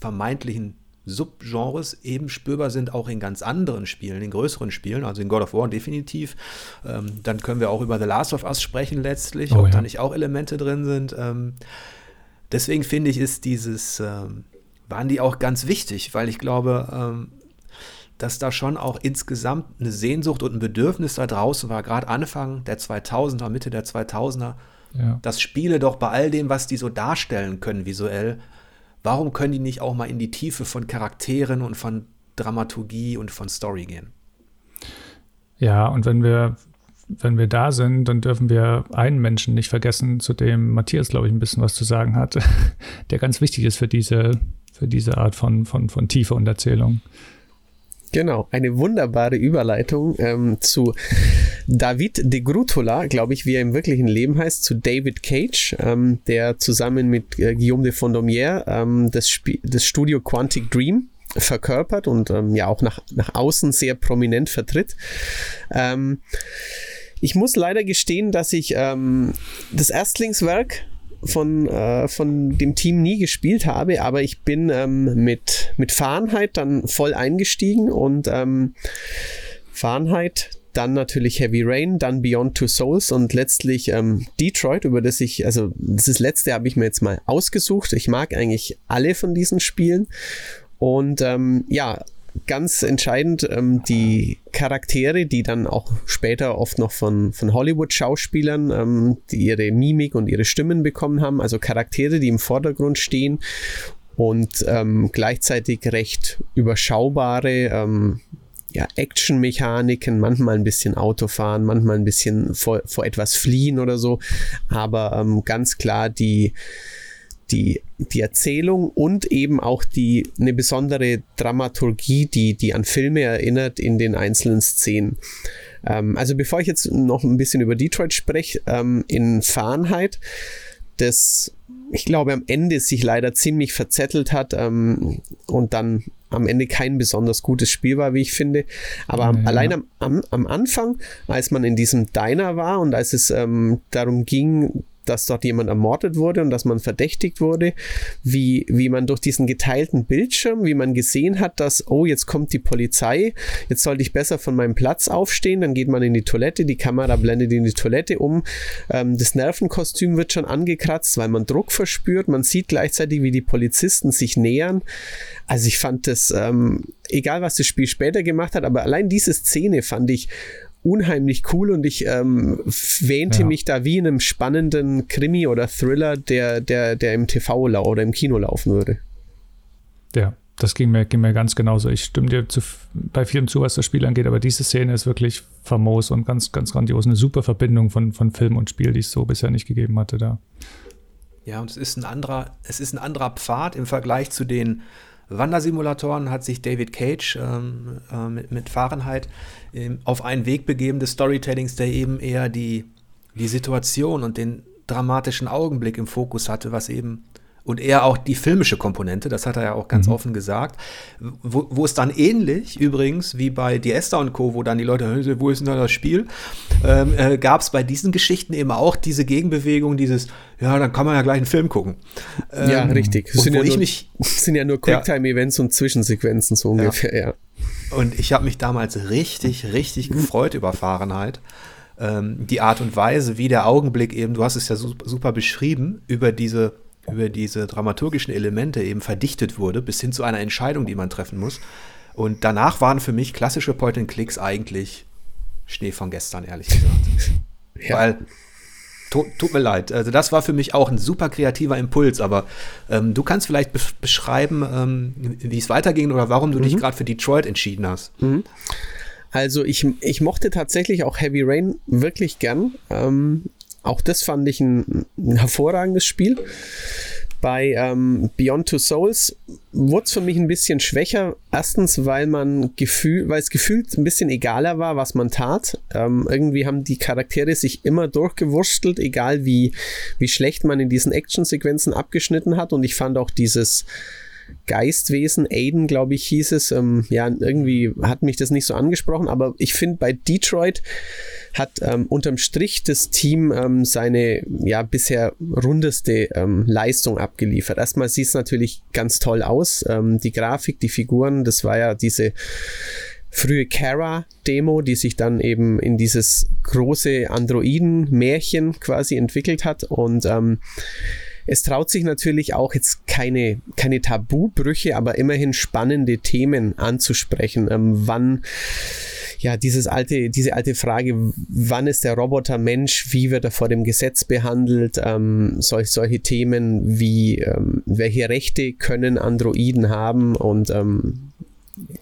vermeintlichen Subgenres eben spürbar sind, auch in ganz anderen Spielen, in größeren Spielen, also in God of War definitiv. Ähm, dann können wir auch über The Last of Us sprechen letztlich, oh, ob ja. da nicht auch Elemente drin sind. Ähm, deswegen finde ich, ist dieses, ähm, waren die auch ganz wichtig, weil ich glaube, ähm, dass da schon auch insgesamt eine Sehnsucht und ein Bedürfnis da draußen war, gerade Anfang der 2000er, Mitte der 2000er, ja. dass Spiele doch bei all dem, was die so darstellen können visuell, warum können die nicht auch mal in die Tiefe von Charakteren und von Dramaturgie und von Story gehen? Ja, und wenn wir wenn wir da sind, dann dürfen wir einen Menschen nicht vergessen, zu dem Matthias, glaube ich, ein bisschen was zu sagen hat, [laughs] der ganz wichtig ist für diese, für diese Art von, von, von Tiefe und Erzählung. Genau, eine wunderbare Überleitung ähm, zu David de Grutola, glaube ich, wie er im wirklichen Leben heißt, zu David Cage, ähm, der zusammen mit äh, Guillaume de Fondomier ähm, das, das Studio Quantic Dream verkörpert und ähm, ja auch nach, nach außen sehr prominent vertritt. Ähm, ich muss leider gestehen, dass ich ähm, das Erstlingswerk von, äh, von dem Team nie gespielt habe, aber ich bin ähm, mit, mit Fahrenheit dann voll eingestiegen und ähm, Fahrenheit, dann natürlich Heavy Rain, dann Beyond Two Souls und letztlich ähm, Detroit, über das ich, also das letzte habe ich mir jetzt mal ausgesucht. Ich mag eigentlich alle von diesen Spielen und ähm, ja, ganz entscheidend ähm, die Charaktere, die dann auch später oft noch von, von Hollywood-Schauspielern, ähm, die ihre Mimik und ihre Stimmen bekommen haben, also Charaktere, die im Vordergrund stehen und ähm, gleichzeitig recht überschaubare ähm, ja, Action-Mechaniken, manchmal ein bisschen Autofahren, manchmal ein bisschen vor, vor etwas fliehen oder so, aber ähm, ganz klar die die, die Erzählung und eben auch die, eine besondere Dramaturgie, die, die an Filme erinnert in den einzelnen Szenen. Ähm, also bevor ich jetzt noch ein bisschen über Detroit spreche, ähm, in Fahrenheit, das, ich glaube, am Ende sich leider ziemlich verzettelt hat ähm, und dann am Ende kein besonders gutes Spiel war, wie ich finde. Aber ja. allein am, am, am, Anfang, als man in diesem Diner war und als es ähm, darum ging, dass dort jemand ermordet wurde und dass man verdächtigt wurde, wie, wie man durch diesen geteilten Bildschirm, wie man gesehen hat, dass, oh, jetzt kommt die Polizei, jetzt sollte ich besser von meinem Platz aufstehen, dann geht man in die Toilette, die Kamera blendet in die Toilette um, ähm, das Nervenkostüm wird schon angekratzt, weil man Druck verspürt, man sieht gleichzeitig, wie die Polizisten sich nähern. Also ich fand das, ähm, egal was das Spiel später gemacht hat, aber allein diese Szene fand ich unheimlich cool und ich ähm, wähnte ja. mich da wie in einem spannenden Krimi oder Thriller, der, der, der im TV oder im Kino laufen würde. Ja, das ging mir, ging mir ganz genauso. Ich stimme dir zu, bei vielem zu, was das Spiel angeht, aber diese Szene ist wirklich famos und ganz, ganz grandios. Eine super Verbindung von, von Film und Spiel, die es so bisher nicht gegeben hatte da. Ja, und es ist ein anderer, es ist ein anderer Pfad im Vergleich zu den Wandersimulatoren hat sich David Cage ähm, äh, mit, mit, Fahrenheit ähm, auf einen Weg begeben des Storytellings, der eben eher die, die Situation und den dramatischen Augenblick im Fokus hatte, was eben und eher auch die filmische Komponente, das hat er ja auch ganz mhm. offen gesagt, wo, wo, es dann ähnlich übrigens wie bei Diesta und Co., wo dann die Leute, wo ist denn da das Spiel, ähm, äh, gab es bei diesen Geschichten eben auch diese Gegenbewegung, dieses, ja, dann kann man ja gleich einen Film gucken. Ähm, ja, richtig. Das [laughs] sind, ja nur, mich, sind ja nur Quicktime-Events ja. und Zwischensequenzen so ungefähr, ja. ja. Und ich habe mich damals richtig, richtig gefreut über Fahrenheit ähm, die Art und Weise, wie der Augenblick eben, du hast es ja super, super beschrieben, über diese über diese dramaturgischen Elemente eben verdichtet wurde, bis hin zu einer Entscheidung, die man treffen muss. Und danach waren für mich klassische Point-and-Clicks eigentlich Schnee von gestern, ehrlich gesagt. [laughs] ja. Weil, tut, tut, mir leid, also das war für mich auch ein super kreativer Impuls, aber ähm, du kannst vielleicht be beschreiben, ähm, wie es weiterging oder warum du mhm. dich gerade für Detroit entschieden hast. Mhm. Also ich, ich mochte tatsächlich auch Heavy Rain wirklich gern. Ähm, auch das fand ich ein, ein hervorragendes Spiel. Bei ähm, Beyond Two Souls wurde es für mich ein bisschen schwächer. Erstens, weil man gefühl, weil es gefühlt ein bisschen egaler war, was man tat. Ähm, irgendwie haben die Charaktere sich immer durchgewurstelt, egal wie, wie schlecht man in diesen Actionsequenzen abgeschnitten hat. Und ich fand auch dieses Geistwesen, Aiden, glaube ich, hieß es. Ähm, ja, irgendwie hat mich das nicht so angesprochen, aber ich finde bei Detroit hat ähm, unterm Strich das Team ähm, seine ja bisher rundeste ähm, Leistung abgeliefert. Erstmal sieht es natürlich ganz toll aus. Ähm, die Grafik, die Figuren, das war ja diese frühe Kara-Demo, die sich dann eben in dieses große Androiden-Märchen quasi entwickelt hat und ähm, es traut sich natürlich auch jetzt keine, keine Tabubrüche, aber immerhin spannende Themen anzusprechen. Ähm, wann ja, dieses alte, diese alte Frage, wann ist der Roboter Mensch, wie wird er vor dem Gesetz behandelt, ähm, solch, solche Themen wie, ähm, welche Rechte können Androiden haben? Und ähm,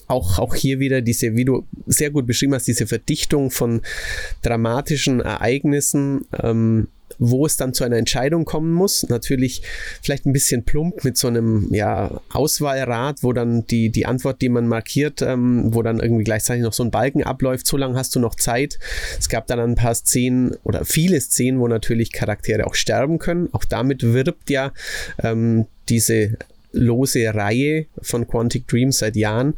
auch, auch hier wieder diese, wie du sehr gut beschrieben hast, diese Verdichtung von dramatischen Ereignissen, ähm, wo es dann zu einer Entscheidung kommen muss. Natürlich vielleicht ein bisschen plump mit so einem ja, Auswahlrad, wo dann die, die Antwort, die man markiert, ähm, wo dann irgendwie gleichzeitig noch so ein Balken abläuft, so lange hast du noch Zeit. Es gab dann ein paar Szenen oder viele Szenen, wo natürlich Charaktere auch sterben können. Auch damit wirbt ja ähm, diese lose Reihe von Quantic Dreams seit Jahren.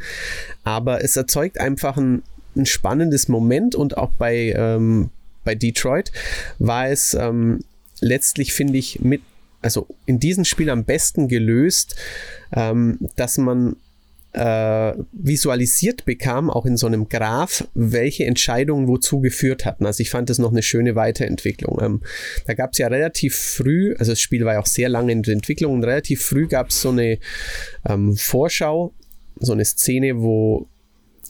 Aber es erzeugt einfach ein, ein spannendes Moment und auch bei, ähm, bei Detroit war es ähm, letztlich, finde ich, mit, also in diesem Spiel am besten gelöst, ähm, dass man äh, visualisiert bekam, auch in so einem Graph, welche Entscheidungen wozu geführt hatten. Also ich fand das noch eine schöne Weiterentwicklung. Ähm, da gab es ja relativ früh, also das Spiel war ja auch sehr lange in der Entwicklung, und relativ früh gab es so eine ähm, Vorschau, so eine Szene, wo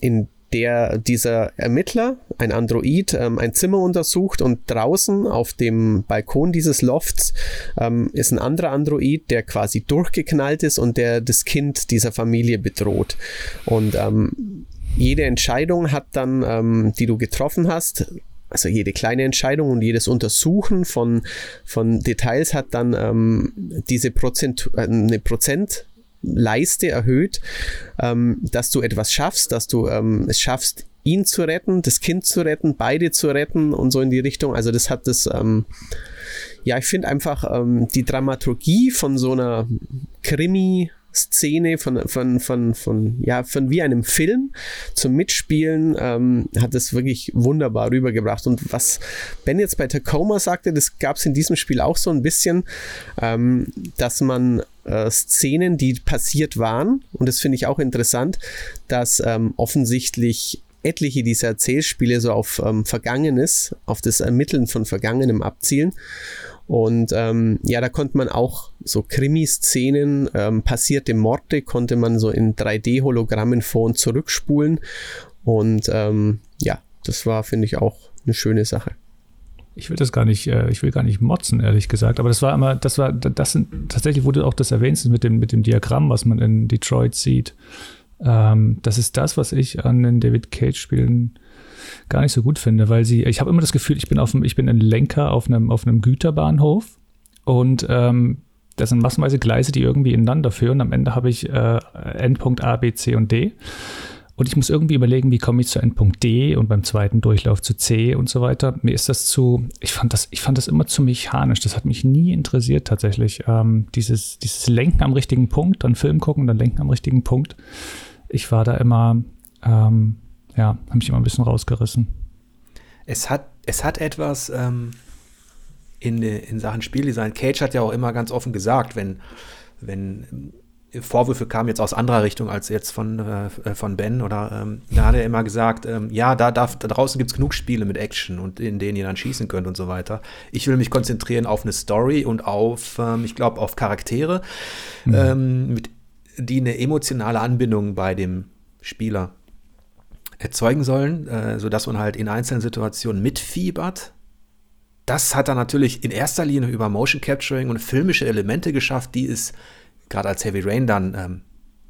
in der dieser Ermittler, ein Android, ähm, ein Zimmer untersucht und draußen auf dem Balkon dieses Lofts ähm, ist ein anderer Android, der quasi durchgeknallt ist und der das Kind dieser Familie bedroht. Und ähm, jede Entscheidung hat dann, ähm, die du getroffen hast, also jede kleine Entscheidung und jedes Untersuchen von, von Details hat dann ähm, diese Prozent, äh, eine Prozent Leiste erhöht, ähm, dass du etwas schaffst, dass du ähm, es schaffst, ihn zu retten, das Kind zu retten, beide zu retten und so in die Richtung. Also das hat das, ähm, ja, ich finde einfach ähm, die Dramaturgie von so einer Krimi- Szene von, von, von, von, ja, von wie einem Film zum Mitspielen ähm, hat es wirklich wunderbar rübergebracht. Und was Ben jetzt bei Tacoma sagte, das gab es in diesem Spiel auch so ein bisschen, ähm, dass man äh, Szenen, die passiert waren, und das finde ich auch interessant, dass ähm, offensichtlich etliche dieser Erzählspiele so auf ähm, Vergangenes, auf das Ermitteln von Vergangenem abzielen. Und ähm, ja, da konnte man auch so Krimi-Szenen, ähm, passierte Morde, konnte man so in 3D-Hologrammen vor und zurückspulen. Und ähm, ja, das war, finde ich, auch eine schöne Sache. Ich will das gar nicht, äh, ich will gar nicht motzen, ehrlich gesagt. Aber das war immer, das war, das sind, tatsächlich wurde auch das erwähnt mit dem, mit dem Diagramm, was man in Detroit sieht. Ähm, das ist das, was ich an den David Cage-Spielen gar nicht so gut finde, weil sie, ich habe immer das Gefühl, ich bin auf ich bin ein Lenker auf einem, auf einem Güterbahnhof und ähm, das sind massenweise Gleise, die irgendwie ineinander führen. Am Ende habe ich äh, Endpunkt A, B, C und D. Und ich muss irgendwie überlegen, wie komme ich zu Endpunkt D und beim zweiten Durchlauf zu C und so weiter. Mir ist das zu, ich fand das, ich fand das immer zu mechanisch. Das hat mich nie interessiert tatsächlich. Ähm, dieses, dieses Lenken am richtigen Punkt, dann Film gucken, dann Lenken am richtigen Punkt. Ich war da immer, ähm, ja, habe mich immer ein bisschen rausgerissen. Es hat, es hat etwas ähm, in, in Sachen Spieldesign. Cage hat ja auch immer ganz offen gesagt, wenn, wenn Vorwürfe kamen jetzt aus anderer Richtung als jetzt von, äh, von Ben oder ähm, da hat er immer gesagt, ähm, ja, da, darf, da draußen gibt es genug Spiele mit Action und in denen ihr dann schießen könnt und so weiter. Ich will mich konzentrieren auf eine Story und auf, ähm, ich glaube, auf Charaktere, mhm. Ähm, mit, die eine emotionale Anbindung bei dem Spieler erzeugen sollen, äh, sodass man halt in einzelnen Situationen mitfiebert. Das hat er natürlich in erster Linie über Motion Capturing und filmische Elemente geschafft, die es gerade als Heavy Rain dann ähm,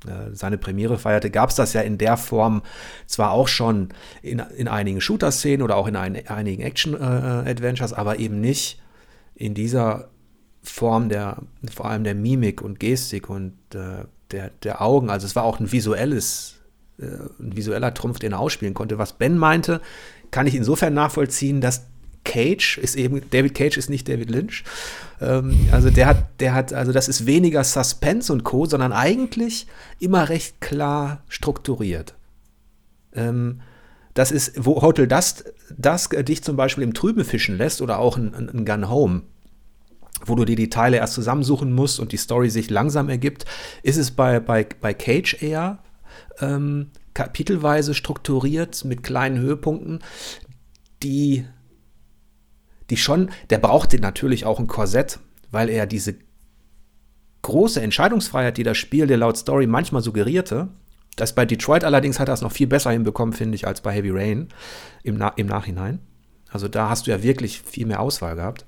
äh, seine Premiere feierte, gab es das ja in der Form zwar auch schon in, in einigen Shooter-Szenen oder auch in ein, einigen Action-Adventures, äh, aber eben nicht in dieser Form der, vor allem der Mimik und Gestik und äh, der, der Augen. Also es war auch ein visuelles, äh, ein visueller Trumpf, den er ausspielen konnte. Was Ben meinte, kann ich insofern nachvollziehen, dass Cage ist eben, David Cage ist nicht David Lynch. Ähm, also der hat, der hat, also das ist weniger Suspense und Co., sondern eigentlich immer recht klar strukturiert. Ähm, das ist, wo Hotel Dust, Dusk dich zum Beispiel im Trüben fischen lässt oder auch ein, ein Gun Home, wo du dir die Teile erst zusammensuchen musst und die Story sich langsam ergibt, ist es bei, bei, bei Cage eher ähm, kapitelweise strukturiert mit kleinen Höhepunkten, die die schon, der brauchte natürlich auch ein Korsett, weil er diese große Entscheidungsfreiheit, die das Spiel der laut Story manchmal suggerierte, das bei Detroit allerdings hat er es noch viel besser hinbekommen, finde ich, als bei Heavy Rain im, Na im Nachhinein. Also da hast du ja wirklich viel mehr Auswahl gehabt.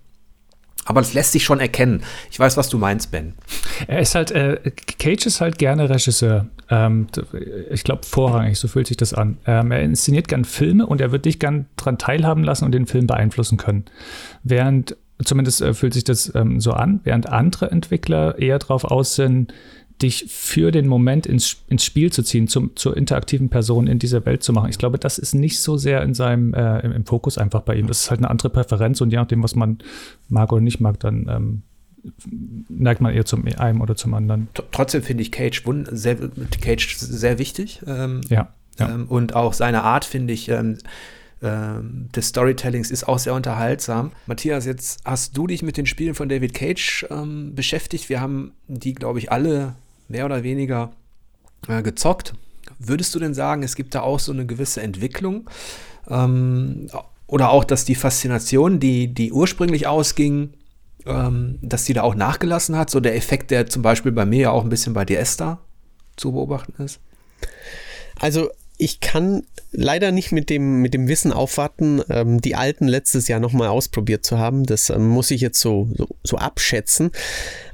Aber das lässt sich schon erkennen. Ich weiß, was du meinst, Ben. Er ist halt, äh, Cage ist halt gerne Regisseur. Ähm, ich glaube, vorrangig, so fühlt sich das an. Ähm, er inszeniert gern Filme und er wird dich gern daran teilhaben lassen und den Film beeinflussen können. Während, zumindest äh, fühlt sich das ähm, so an, während andere Entwickler eher darauf aus sind, dich für den Moment ins, ins Spiel zu ziehen, zum, zur interaktiven Person in dieser Welt zu machen. Ich glaube, das ist nicht so sehr in seinem, äh, im, im, Fokus einfach bei ihm. Das ist halt eine andere Präferenz und je nachdem, was man mag oder nicht mag, dann ähm, neigt man eher zum einem oder zum anderen. Trotzdem finde ich Cage, sehr, Cage sehr wichtig. Ähm, ja. ja. Ähm, und auch seine Art finde ich ähm, ähm, des Storytellings ist auch sehr unterhaltsam. Matthias, jetzt hast du dich mit den Spielen von David Cage ähm, beschäftigt. Wir haben die, glaube ich, alle mehr oder weniger äh, gezockt. Würdest du denn sagen, es gibt da auch so eine gewisse Entwicklung? Ähm, oder auch, dass die Faszination, die, die ursprünglich ausging, ähm, dass die da auch nachgelassen hat? So der Effekt, der zum Beispiel bei mir ja auch ein bisschen bei dir Esther zu beobachten ist? Also ich kann leider nicht mit dem, mit dem Wissen aufwarten, ähm, die alten letztes Jahr nochmal ausprobiert zu haben. Das ähm, muss ich jetzt so, so, so, abschätzen.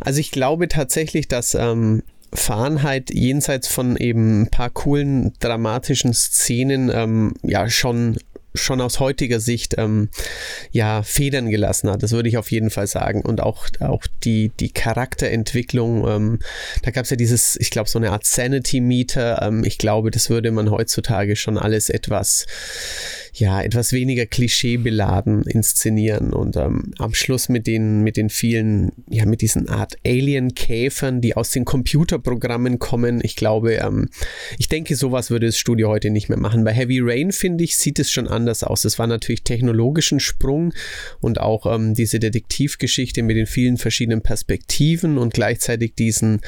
Also ich glaube tatsächlich, dass ähm, Fahrenheit jenseits von eben ein paar coolen, dramatischen Szenen ähm, ja schon schon aus heutiger Sicht ähm, ja Federn gelassen hat. Das würde ich auf jeden Fall sagen. Und auch, auch die, die Charakterentwicklung, ähm, da gab es ja dieses, ich glaube, so eine Art Sanity-Meter. Ähm, ich glaube, das würde man heutzutage schon alles etwas ja, etwas weniger klischeebeladen inszenieren und ähm, am Schluss mit den, mit den vielen, ja, mit diesen Art Alien-Käfern, die aus den Computerprogrammen kommen. Ich glaube, ähm, ich denke, sowas würde das Studio heute nicht mehr machen. Bei Heavy Rain, finde ich, sieht es schon anders aus. Es war natürlich technologischen Sprung und auch ähm, diese Detektivgeschichte mit den vielen verschiedenen Perspektiven und gleichzeitig diesen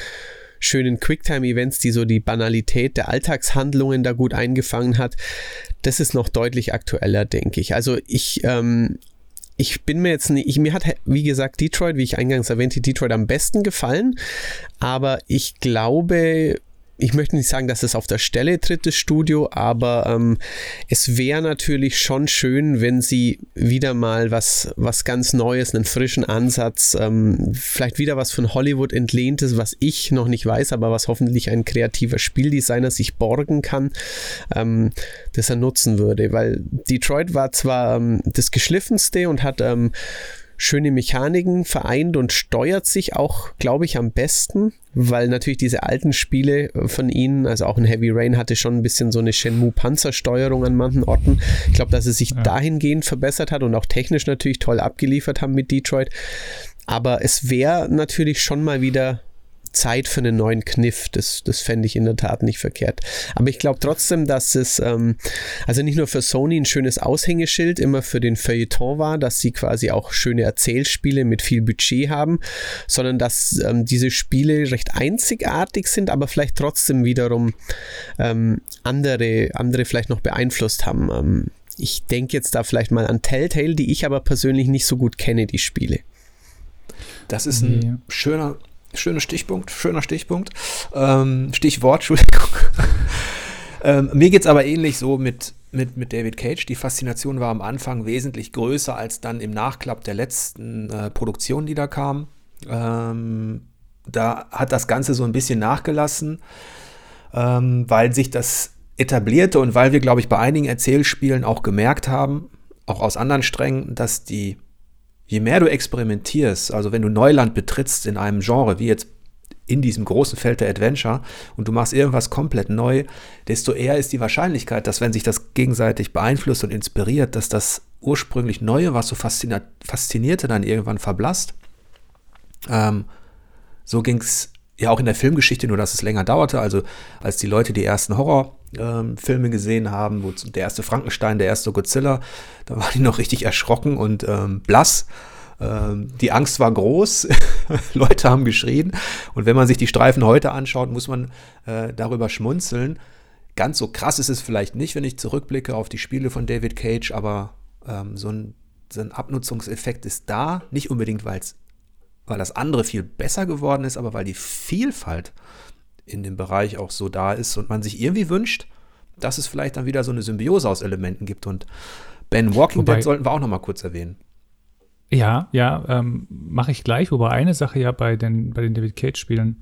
schönen Quicktime-Events, die so die Banalität der Alltagshandlungen da gut eingefangen hat. Das ist noch deutlich aktueller, denke ich. Also ich, ähm, ich bin mir jetzt nicht, ich, mir hat, wie gesagt, Detroit, wie ich eingangs erwähnte, Detroit am besten gefallen, aber ich glaube, ich möchte nicht sagen, dass es auf der Stelle tritt, das Studio, aber ähm, es wäre natürlich schon schön, wenn sie wieder mal was, was ganz Neues, einen frischen Ansatz, ähm, vielleicht wieder was von Hollywood entlehntes, was ich noch nicht weiß, aber was hoffentlich ein kreativer Spieldesigner sich borgen kann, ähm, das er nutzen würde. Weil Detroit war zwar ähm, das geschliffenste und hat ähm, schöne Mechaniken vereint und steuert sich auch, glaube ich, am besten, weil natürlich diese alten Spiele von ihnen, also auch ein Heavy Rain hatte schon ein bisschen so eine Shenmue-Panzersteuerung an manchen Orten. Ich glaube, dass es sich ja. dahingehend verbessert hat und auch technisch natürlich toll abgeliefert haben mit Detroit. Aber es wäre natürlich schon mal wieder Zeit für einen neuen Kniff. Das, das fände ich in der Tat nicht verkehrt. Aber ich glaube trotzdem, dass es ähm, also nicht nur für Sony ein schönes Aushängeschild immer für den Feuilleton war, dass sie quasi auch schöne Erzählspiele mit viel Budget haben, sondern dass ähm, diese Spiele recht einzigartig sind, aber vielleicht trotzdem wiederum ähm, andere, andere vielleicht noch beeinflusst haben. Ähm, ich denke jetzt da vielleicht mal an Telltale, die ich aber persönlich nicht so gut kenne, die Spiele. Das ist ein nee. schöner, schöner Stichpunkt, schöner Stichpunkt. Ähm, Stichwort, [laughs] Entschuldigung. ähm, mir geht es aber ähnlich so mit, mit, mit David Cage. Die Faszination war am Anfang wesentlich größer als dann im Nachklapp der letzten äh, Produktion, die da kam. Ähm, da hat das Ganze so ein bisschen nachgelassen, ähm, weil sich das etablierte und weil wir, glaube ich, bei einigen Erzählspielen auch gemerkt haben, auch aus anderen Strängen, dass die je mehr du experimentierst, also wenn du Neuland betrittst in einem Genre, wie jetzt in diesem großen Feld der Adventure und du machst irgendwas komplett neu, desto eher ist die Wahrscheinlichkeit, dass wenn sich das gegenseitig beeinflusst und inspiriert, dass das ursprünglich Neue, was so faszinierte, dann irgendwann verblasst. Ähm, so ging es ja auch in der Filmgeschichte, nur dass es länger dauerte. Also als die Leute die ersten Horrorfilme ähm, gesehen haben, wo der erste Frankenstein, der erste Godzilla, da waren die noch richtig erschrocken und ähm, blass. Ähm, die Angst war groß, [laughs] Leute haben geschrien. Und wenn man sich die Streifen heute anschaut, muss man äh, darüber schmunzeln. Ganz so krass ist es vielleicht nicht, wenn ich zurückblicke auf die Spiele von David Cage, aber ähm, so, ein, so ein Abnutzungseffekt ist da. Nicht unbedingt, weil es weil das andere viel besser geworden ist, aber weil die Vielfalt in dem Bereich auch so da ist und man sich irgendwie wünscht, dass es vielleicht dann wieder so eine Symbiose aus Elementen gibt. Und Ben Walking Wobei, Dead sollten wir auch noch mal kurz erwähnen. Ja, ja, ähm, mache ich gleich, wobei eine Sache ja bei den, bei den David Cage-Spielen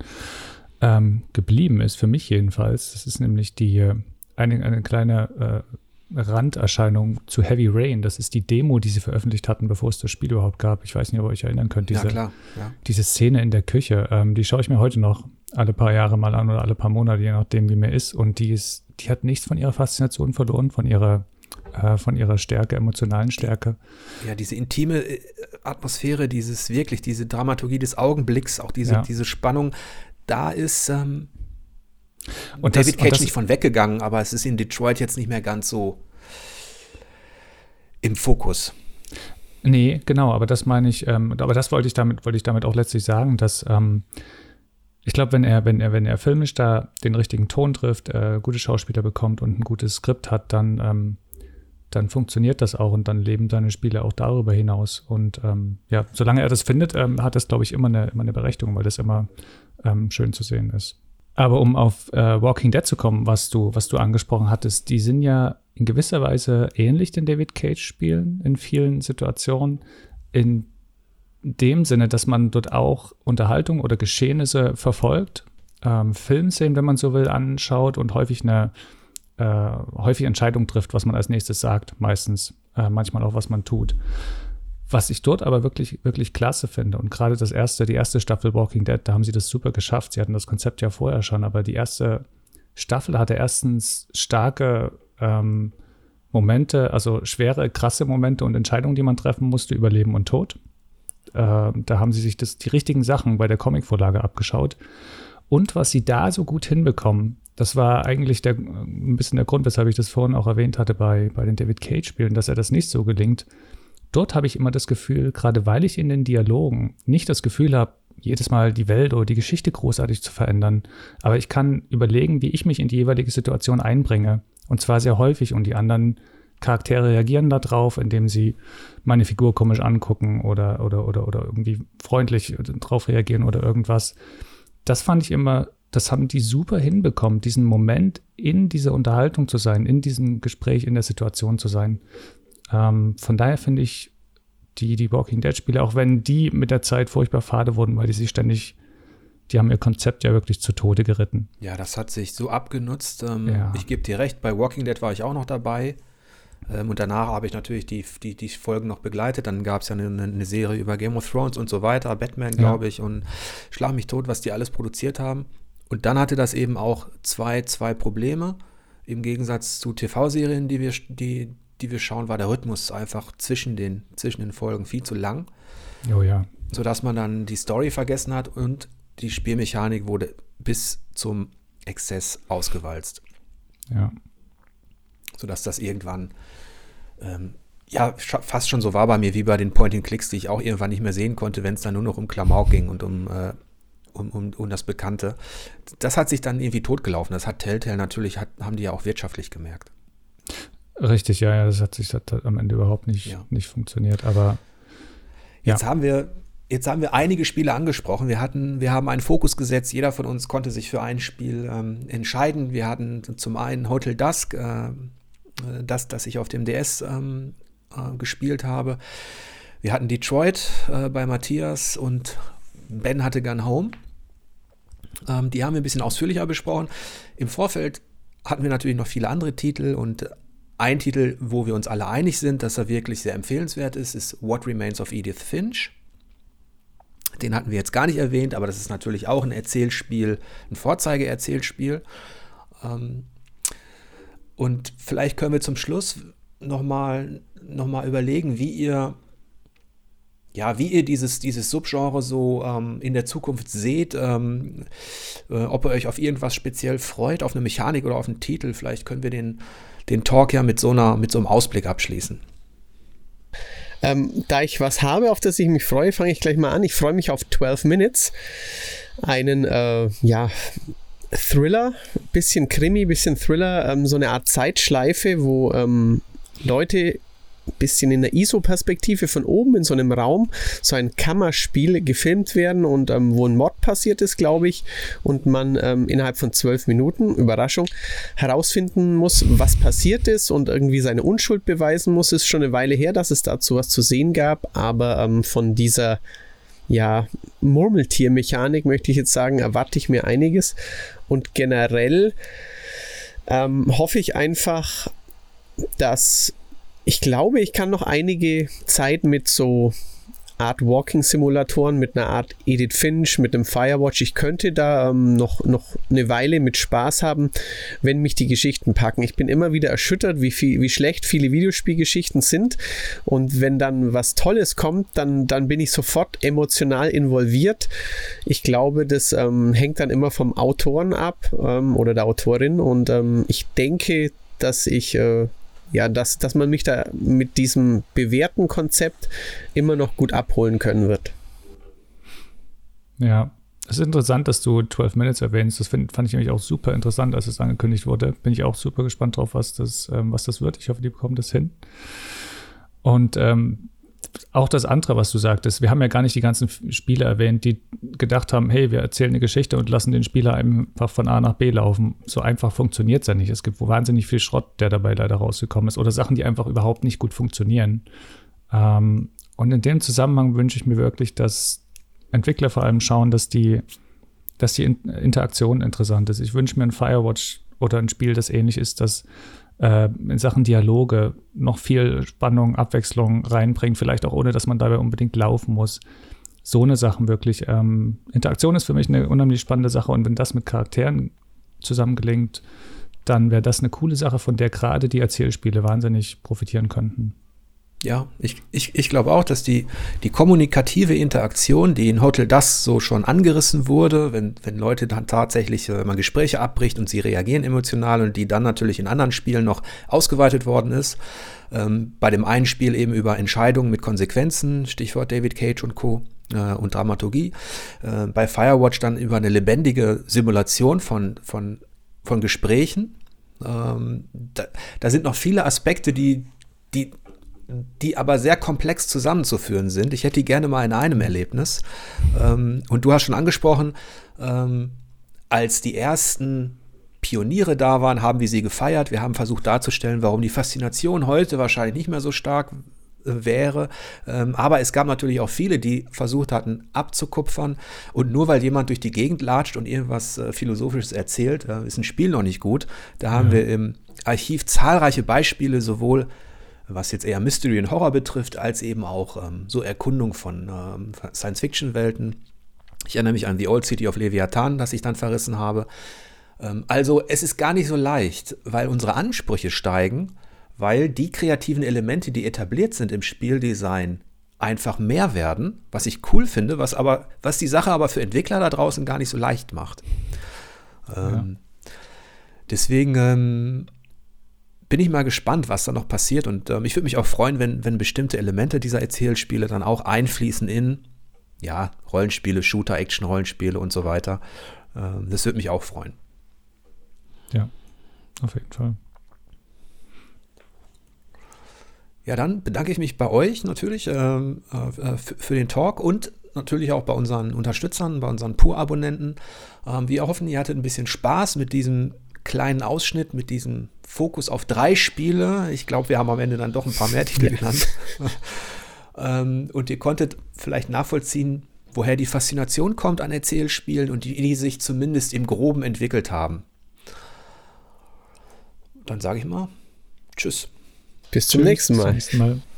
ähm, geblieben ist, für mich jedenfalls. Das ist nämlich die äh, eine, eine kleine äh, Randerscheinung zu Heavy Rain. Das ist die Demo, die sie veröffentlicht hatten, bevor es das Spiel überhaupt gab. Ich weiß nicht, ob ihr euch erinnern könnt. Diese, ja, klar. Ja. diese Szene in der Küche, ähm, die schaue ich mir heute noch alle paar Jahre mal an oder alle paar Monate, je nachdem, wie mir ist. Und die ist, die hat nichts von ihrer Faszination verloren, von ihrer, äh, von ihrer Stärke, emotionalen Stärke. Ja, diese intime äh, Atmosphäre, dieses wirklich, diese Dramaturgie des Augenblicks, auch diese, ja. diese Spannung, da ist ähm, und David das, Cage nicht von weggegangen, aber es ist in Detroit jetzt nicht mehr ganz so im Fokus. Nee, genau, aber das meine ich, ähm, aber das wollte ich damit, wollte ich damit auch letztlich sagen, dass ähm, ich glaube, wenn er, wenn er, wenn er filmisch da den richtigen Ton trifft, äh, gute Schauspieler bekommt und ein gutes Skript hat, dann, ähm, dann funktioniert das auch und dann leben seine Spiele auch darüber hinaus. Und ähm, ja, solange er das findet, ähm, hat das, glaube ich, immer eine, immer eine Berechtigung, weil das immer ähm, schön zu sehen ist. Aber um auf äh, Walking Dead zu kommen, was du, was du angesprochen hattest, die sind ja in gewisser Weise ähnlich den David Cage-Spielen in vielen Situationen. In dem Sinne, dass man dort auch Unterhaltung oder Geschehnisse verfolgt, ähm, Filmszenen, wenn man so will, anschaut und häufig eine äh, häufig Entscheidung trifft, was man als nächstes sagt, meistens, äh, manchmal auch, was man tut. Was ich dort aber wirklich, wirklich klasse finde und gerade das erste, die erste Staffel Walking Dead, da haben sie das super geschafft. Sie hatten das Konzept ja vorher schon, aber die erste Staffel hatte erstens starke ähm, Momente, also schwere, krasse Momente und Entscheidungen, die man treffen musste über Leben und Tod. Äh, da haben sie sich das, die richtigen Sachen bei der Comicvorlage abgeschaut. Und was sie da so gut hinbekommen, das war eigentlich der, ein bisschen der Grund, weshalb ich das vorhin auch erwähnt hatte bei, bei den David Cage-Spielen, dass er das nicht so gelingt, dort habe ich immer das Gefühl, gerade weil ich in den Dialogen nicht das Gefühl habe, jedes Mal die Welt oder die Geschichte großartig zu verändern, aber ich kann überlegen, wie ich mich in die jeweilige Situation einbringe. Und zwar sehr häufig und die anderen Charaktere reagieren darauf, indem sie meine Figur komisch angucken oder, oder, oder, oder irgendwie freundlich drauf reagieren oder irgendwas. Das fand ich immer, das haben die super hinbekommen, diesen Moment in dieser Unterhaltung zu sein, in diesem Gespräch, in der Situation zu sein. Ähm, von daher finde ich die, die Walking Dead-Spiele, auch wenn die mit der Zeit furchtbar fade wurden, weil die sich ständig, die haben ihr Konzept ja wirklich zu Tode geritten. Ja, das hat sich so abgenutzt. Ähm, ja. Ich gebe dir recht, bei Walking Dead war ich auch noch dabei. Ähm, und danach habe ich natürlich die, die, die Folgen noch begleitet. Dann gab es ja eine, eine, Serie über Game of Thrones und so weiter, Batman, glaube ja. ich, und Schlag mich tot, was die alles produziert haben. Und dann hatte das eben auch zwei, zwei Probleme. Im Gegensatz zu TV-Serien, die wir, die, die wir schauen, war der Rhythmus einfach zwischen den, zwischen den Folgen viel zu lang. Oh ja. Sodass man dann die Story vergessen hat und die Spielmechanik wurde bis zum Exzess ausgewalzt. Ja. Sodass das irgendwann ähm, ja fast schon so war bei mir wie bei den Point-and-Clicks, die ich auch irgendwann nicht mehr sehen konnte, wenn es dann nur noch um Klamauk ging und um, äh, um, um, um das Bekannte. Das hat sich dann irgendwie totgelaufen. Das hat Telltale natürlich, hat, haben die ja auch wirtschaftlich gemerkt. Richtig, ja, ja, das hat sich das hat am Ende überhaupt nicht, ja. nicht funktioniert, aber ja. Jetzt haben wir Jetzt haben wir einige Spiele angesprochen. Wir hatten, wir haben einen Fokus gesetzt. Jeder von uns konnte sich für ein Spiel ähm, entscheiden. Wir hatten zum einen Hotel Dusk, äh, das, das ich auf dem DS ähm, äh, gespielt habe. Wir hatten Detroit äh, bei Matthias und Ben hatte Gun Home. Ähm, die haben wir ein bisschen ausführlicher besprochen. Im Vorfeld hatten wir natürlich noch viele andere Titel und ein Titel, wo wir uns alle einig sind, dass er wirklich sehr empfehlenswert ist, ist What Remains of Edith Finch. Den hatten wir jetzt gar nicht erwähnt, aber das ist natürlich auch ein Erzählspiel, ein Vorzeigeerzählspiel. Ähm, und vielleicht können wir zum Schluss nochmal noch mal überlegen, wie ihr, ja, wie ihr dieses, dieses Subgenre so ähm, in der Zukunft seht, ähm, äh, ob ihr euch auf irgendwas speziell freut, auf eine Mechanik oder auf einen Titel. Vielleicht können wir den, den Talk ja mit so, einer, mit so einem Ausblick abschließen. Ähm, da ich was habe, auf das ich mich freue, fange ich gleich mal an. Ich freue mich auf 12 Minutes. Einen, äh, ja, Thriller, bisschen Krimi, bisschen Thriller, ähm, so eine Art Zeitschleife, wo ähm, Leute bisschen in der ISO-Perspektive von oben in so einem Raum so ein Kammerspiel gefilmt werden und ähm, wo ein Mod passiert ist, glaube ich, und man ähm, innerhalb von zwölf Minuten, Überraschung, herausfinden muss, was passiert ist und irgendwie seine Unschuld beweisen muss. Ist schon eine Weile her, dass es dazu was zu sehen gab, aber ähm, von dieser ja, Murmeltiermechanik möchte ich jetzt sagen, erwarte ich mir einiges und generell ähm, hoffe ich einfach, dass ich glaube, ich kann noch einige Zeit mit so Art Walking-Simulatoren, mit einer Art Edith Finch, mit einem Firewatch. Ich könnte da ähm, noch, noch eine Weile mit Spaß haben, wenn mich die Geschichten packen. Ich bin immer wieder erschüttert, wie, viel, wie schlecht viele Videospielgeschichten sind. Und wenn dann was Tolles kommt, dann, dann bin ich sofort emotional involviert. Ich glaube, das ähm, hängt dann immer vom Autoren ab ähm, oder der Autorin. Und ähm, ich denke, dass ich äh, ja, dass, dass man mich da mit diesem bewährten Konzept immer noch gut abholen können wird. Ja, es ist interessant, dass du 12 Minutes erwähnst. Das find, fand ich nämlich auch super interessant, als es angekündigt wurde. Bin ich auch super gespannt drauf, was das, ähm, was das wird. Ich hoffe, die bekommen das hin. Und ähm, auch das andere, was du sagtest, wir haben ja gar nicht die ganzen Spieler erwähnt, die gedacht haben, hey, wir erzählen eine Geschichte und lassen den Spieler einfach von A nach B laufen. So einfach funktioniert es ja nicht. Es gibt wahnsinnig viel Schrott, der dabei leider rausgekommen ist oder Sachen, die einfach überhaupt nicht gut funktionieren. Ähm, und in dem Zusammenhang wünsche ich mir wirklich, dass Entwickler vor allem schauen, dass die, dass die Interaktion interessant ist. Ich wünsche mir ein Firewatch oder ein Spiel, das ähnlich ist, das äh, in Sachen Dialoge noch viel Spannung, Abwechslung reinbringt, vielleicht auch ohne, dass man dabei unbedingt laufen muss. So eine Sachen wirklich. Ähm, Interaktion ist für mich eine unheimlich spannende Sache und wenn das mit Charakteren zusammen gelingt, dann wäre das eine coole Sache, von der gerade die Erzählspiele wahnsinnig profitieren könnten. Ja, ich, ich, ich glaube auch, dass die, die kommunikative Interaktion, die in Hotel Das so schon angerissen wurde, wenn, wenn Leute dann tatsächlich, wenn man Gespräche abbricht und sie reagieren emotional und die dann natürlich in anderen Spielen noch ausgeweitet worden ist, ähm, bei dem einen Spiel eben über Entscheidungen mit Konsequenzen, Stichwort David Cage und Co. Äh, und Dramaturgie, äh, bei Firewatch dann über eine lebendige Simulation von, von, von Gesprächen. Ähm, da, da sind noch viele Aspekte, die, die die aber sehr komplex zusammenzuführen sind. Ich hätte die gerne mal in einem Erlebnis. Ähm, und du hast schon angesprochen, ähm, als die ersten Pioniere da waren, haben wir sie gefeiert. Wir haben versucht darzustellen, warum die Faszination heute wahrscheinlich nicht mehr so stark äh, wäre. Ähm, aber es gab natürlich auch viele, die versucht hatten abzukupfern. Und nur weil jemand durch die Gegend latscht und irgendwas äh, Philosophisches erzählt, äh, ist ein Spiel noch nicht gut. Da haben mhm. wir im Archiv zahlreiche Beispiele, sowohl was jetzt eher Mystery und Horror betrifft, als eben auch ähm, so Erkundung von ähm, Science-Fiction-Welten. Ich erinnere mich an The Old City of Leviathan, das ich dann verrissen habe. Ähm, also es ist gar nicht so leicht, weil unsere Ansprüche steigen, weil die kreativen Elemente, die etabliert sind im Spieldesign, einfach mehr werden, was ich cool finde, was aber, was die Sache aber für Entwickler da draußen gar nicht so leicht macht. Ja. Ähm, deswegen ähm, bin ich mal gespannt, was da noch passiert. Und ähm, ich würde mich auch freuen, wenn, wenn bestimmte Elemente dieser Erzählspiele dann auch einfließen in ja, Rollenspiele, Shooter, Action-Rollenspiele und so weiter. Ähm, das würde mich auch freuen. Ja, auf jeden Fall. Ja, dann bedanke ich mich bei euch natürlich ähm, äh, für den Talk und natürlich auch bei unseren Unterstützern, bei unseren Pur-Abonnenten. Ähm, wir hoffen, ihr hattet ein bisschen Spaß mit diesem kleinen Ausschnitt, mit diesem Fokus auf drei Spiele. Ich glaube, wir haben am Ende dann doch ein paar mehr Titel [laughs] ja. genannt. [laughs] ähm, und ihr konntet vielleicht nachvollziehen, woher die Faszination kommt an Erzählspielen und die, die sich zumindest im Groben entwickelt haben. Dann sage ich mal, tschüss. Bis zum Tschüss, nächsten Mal. Bis zum nächsten Mal.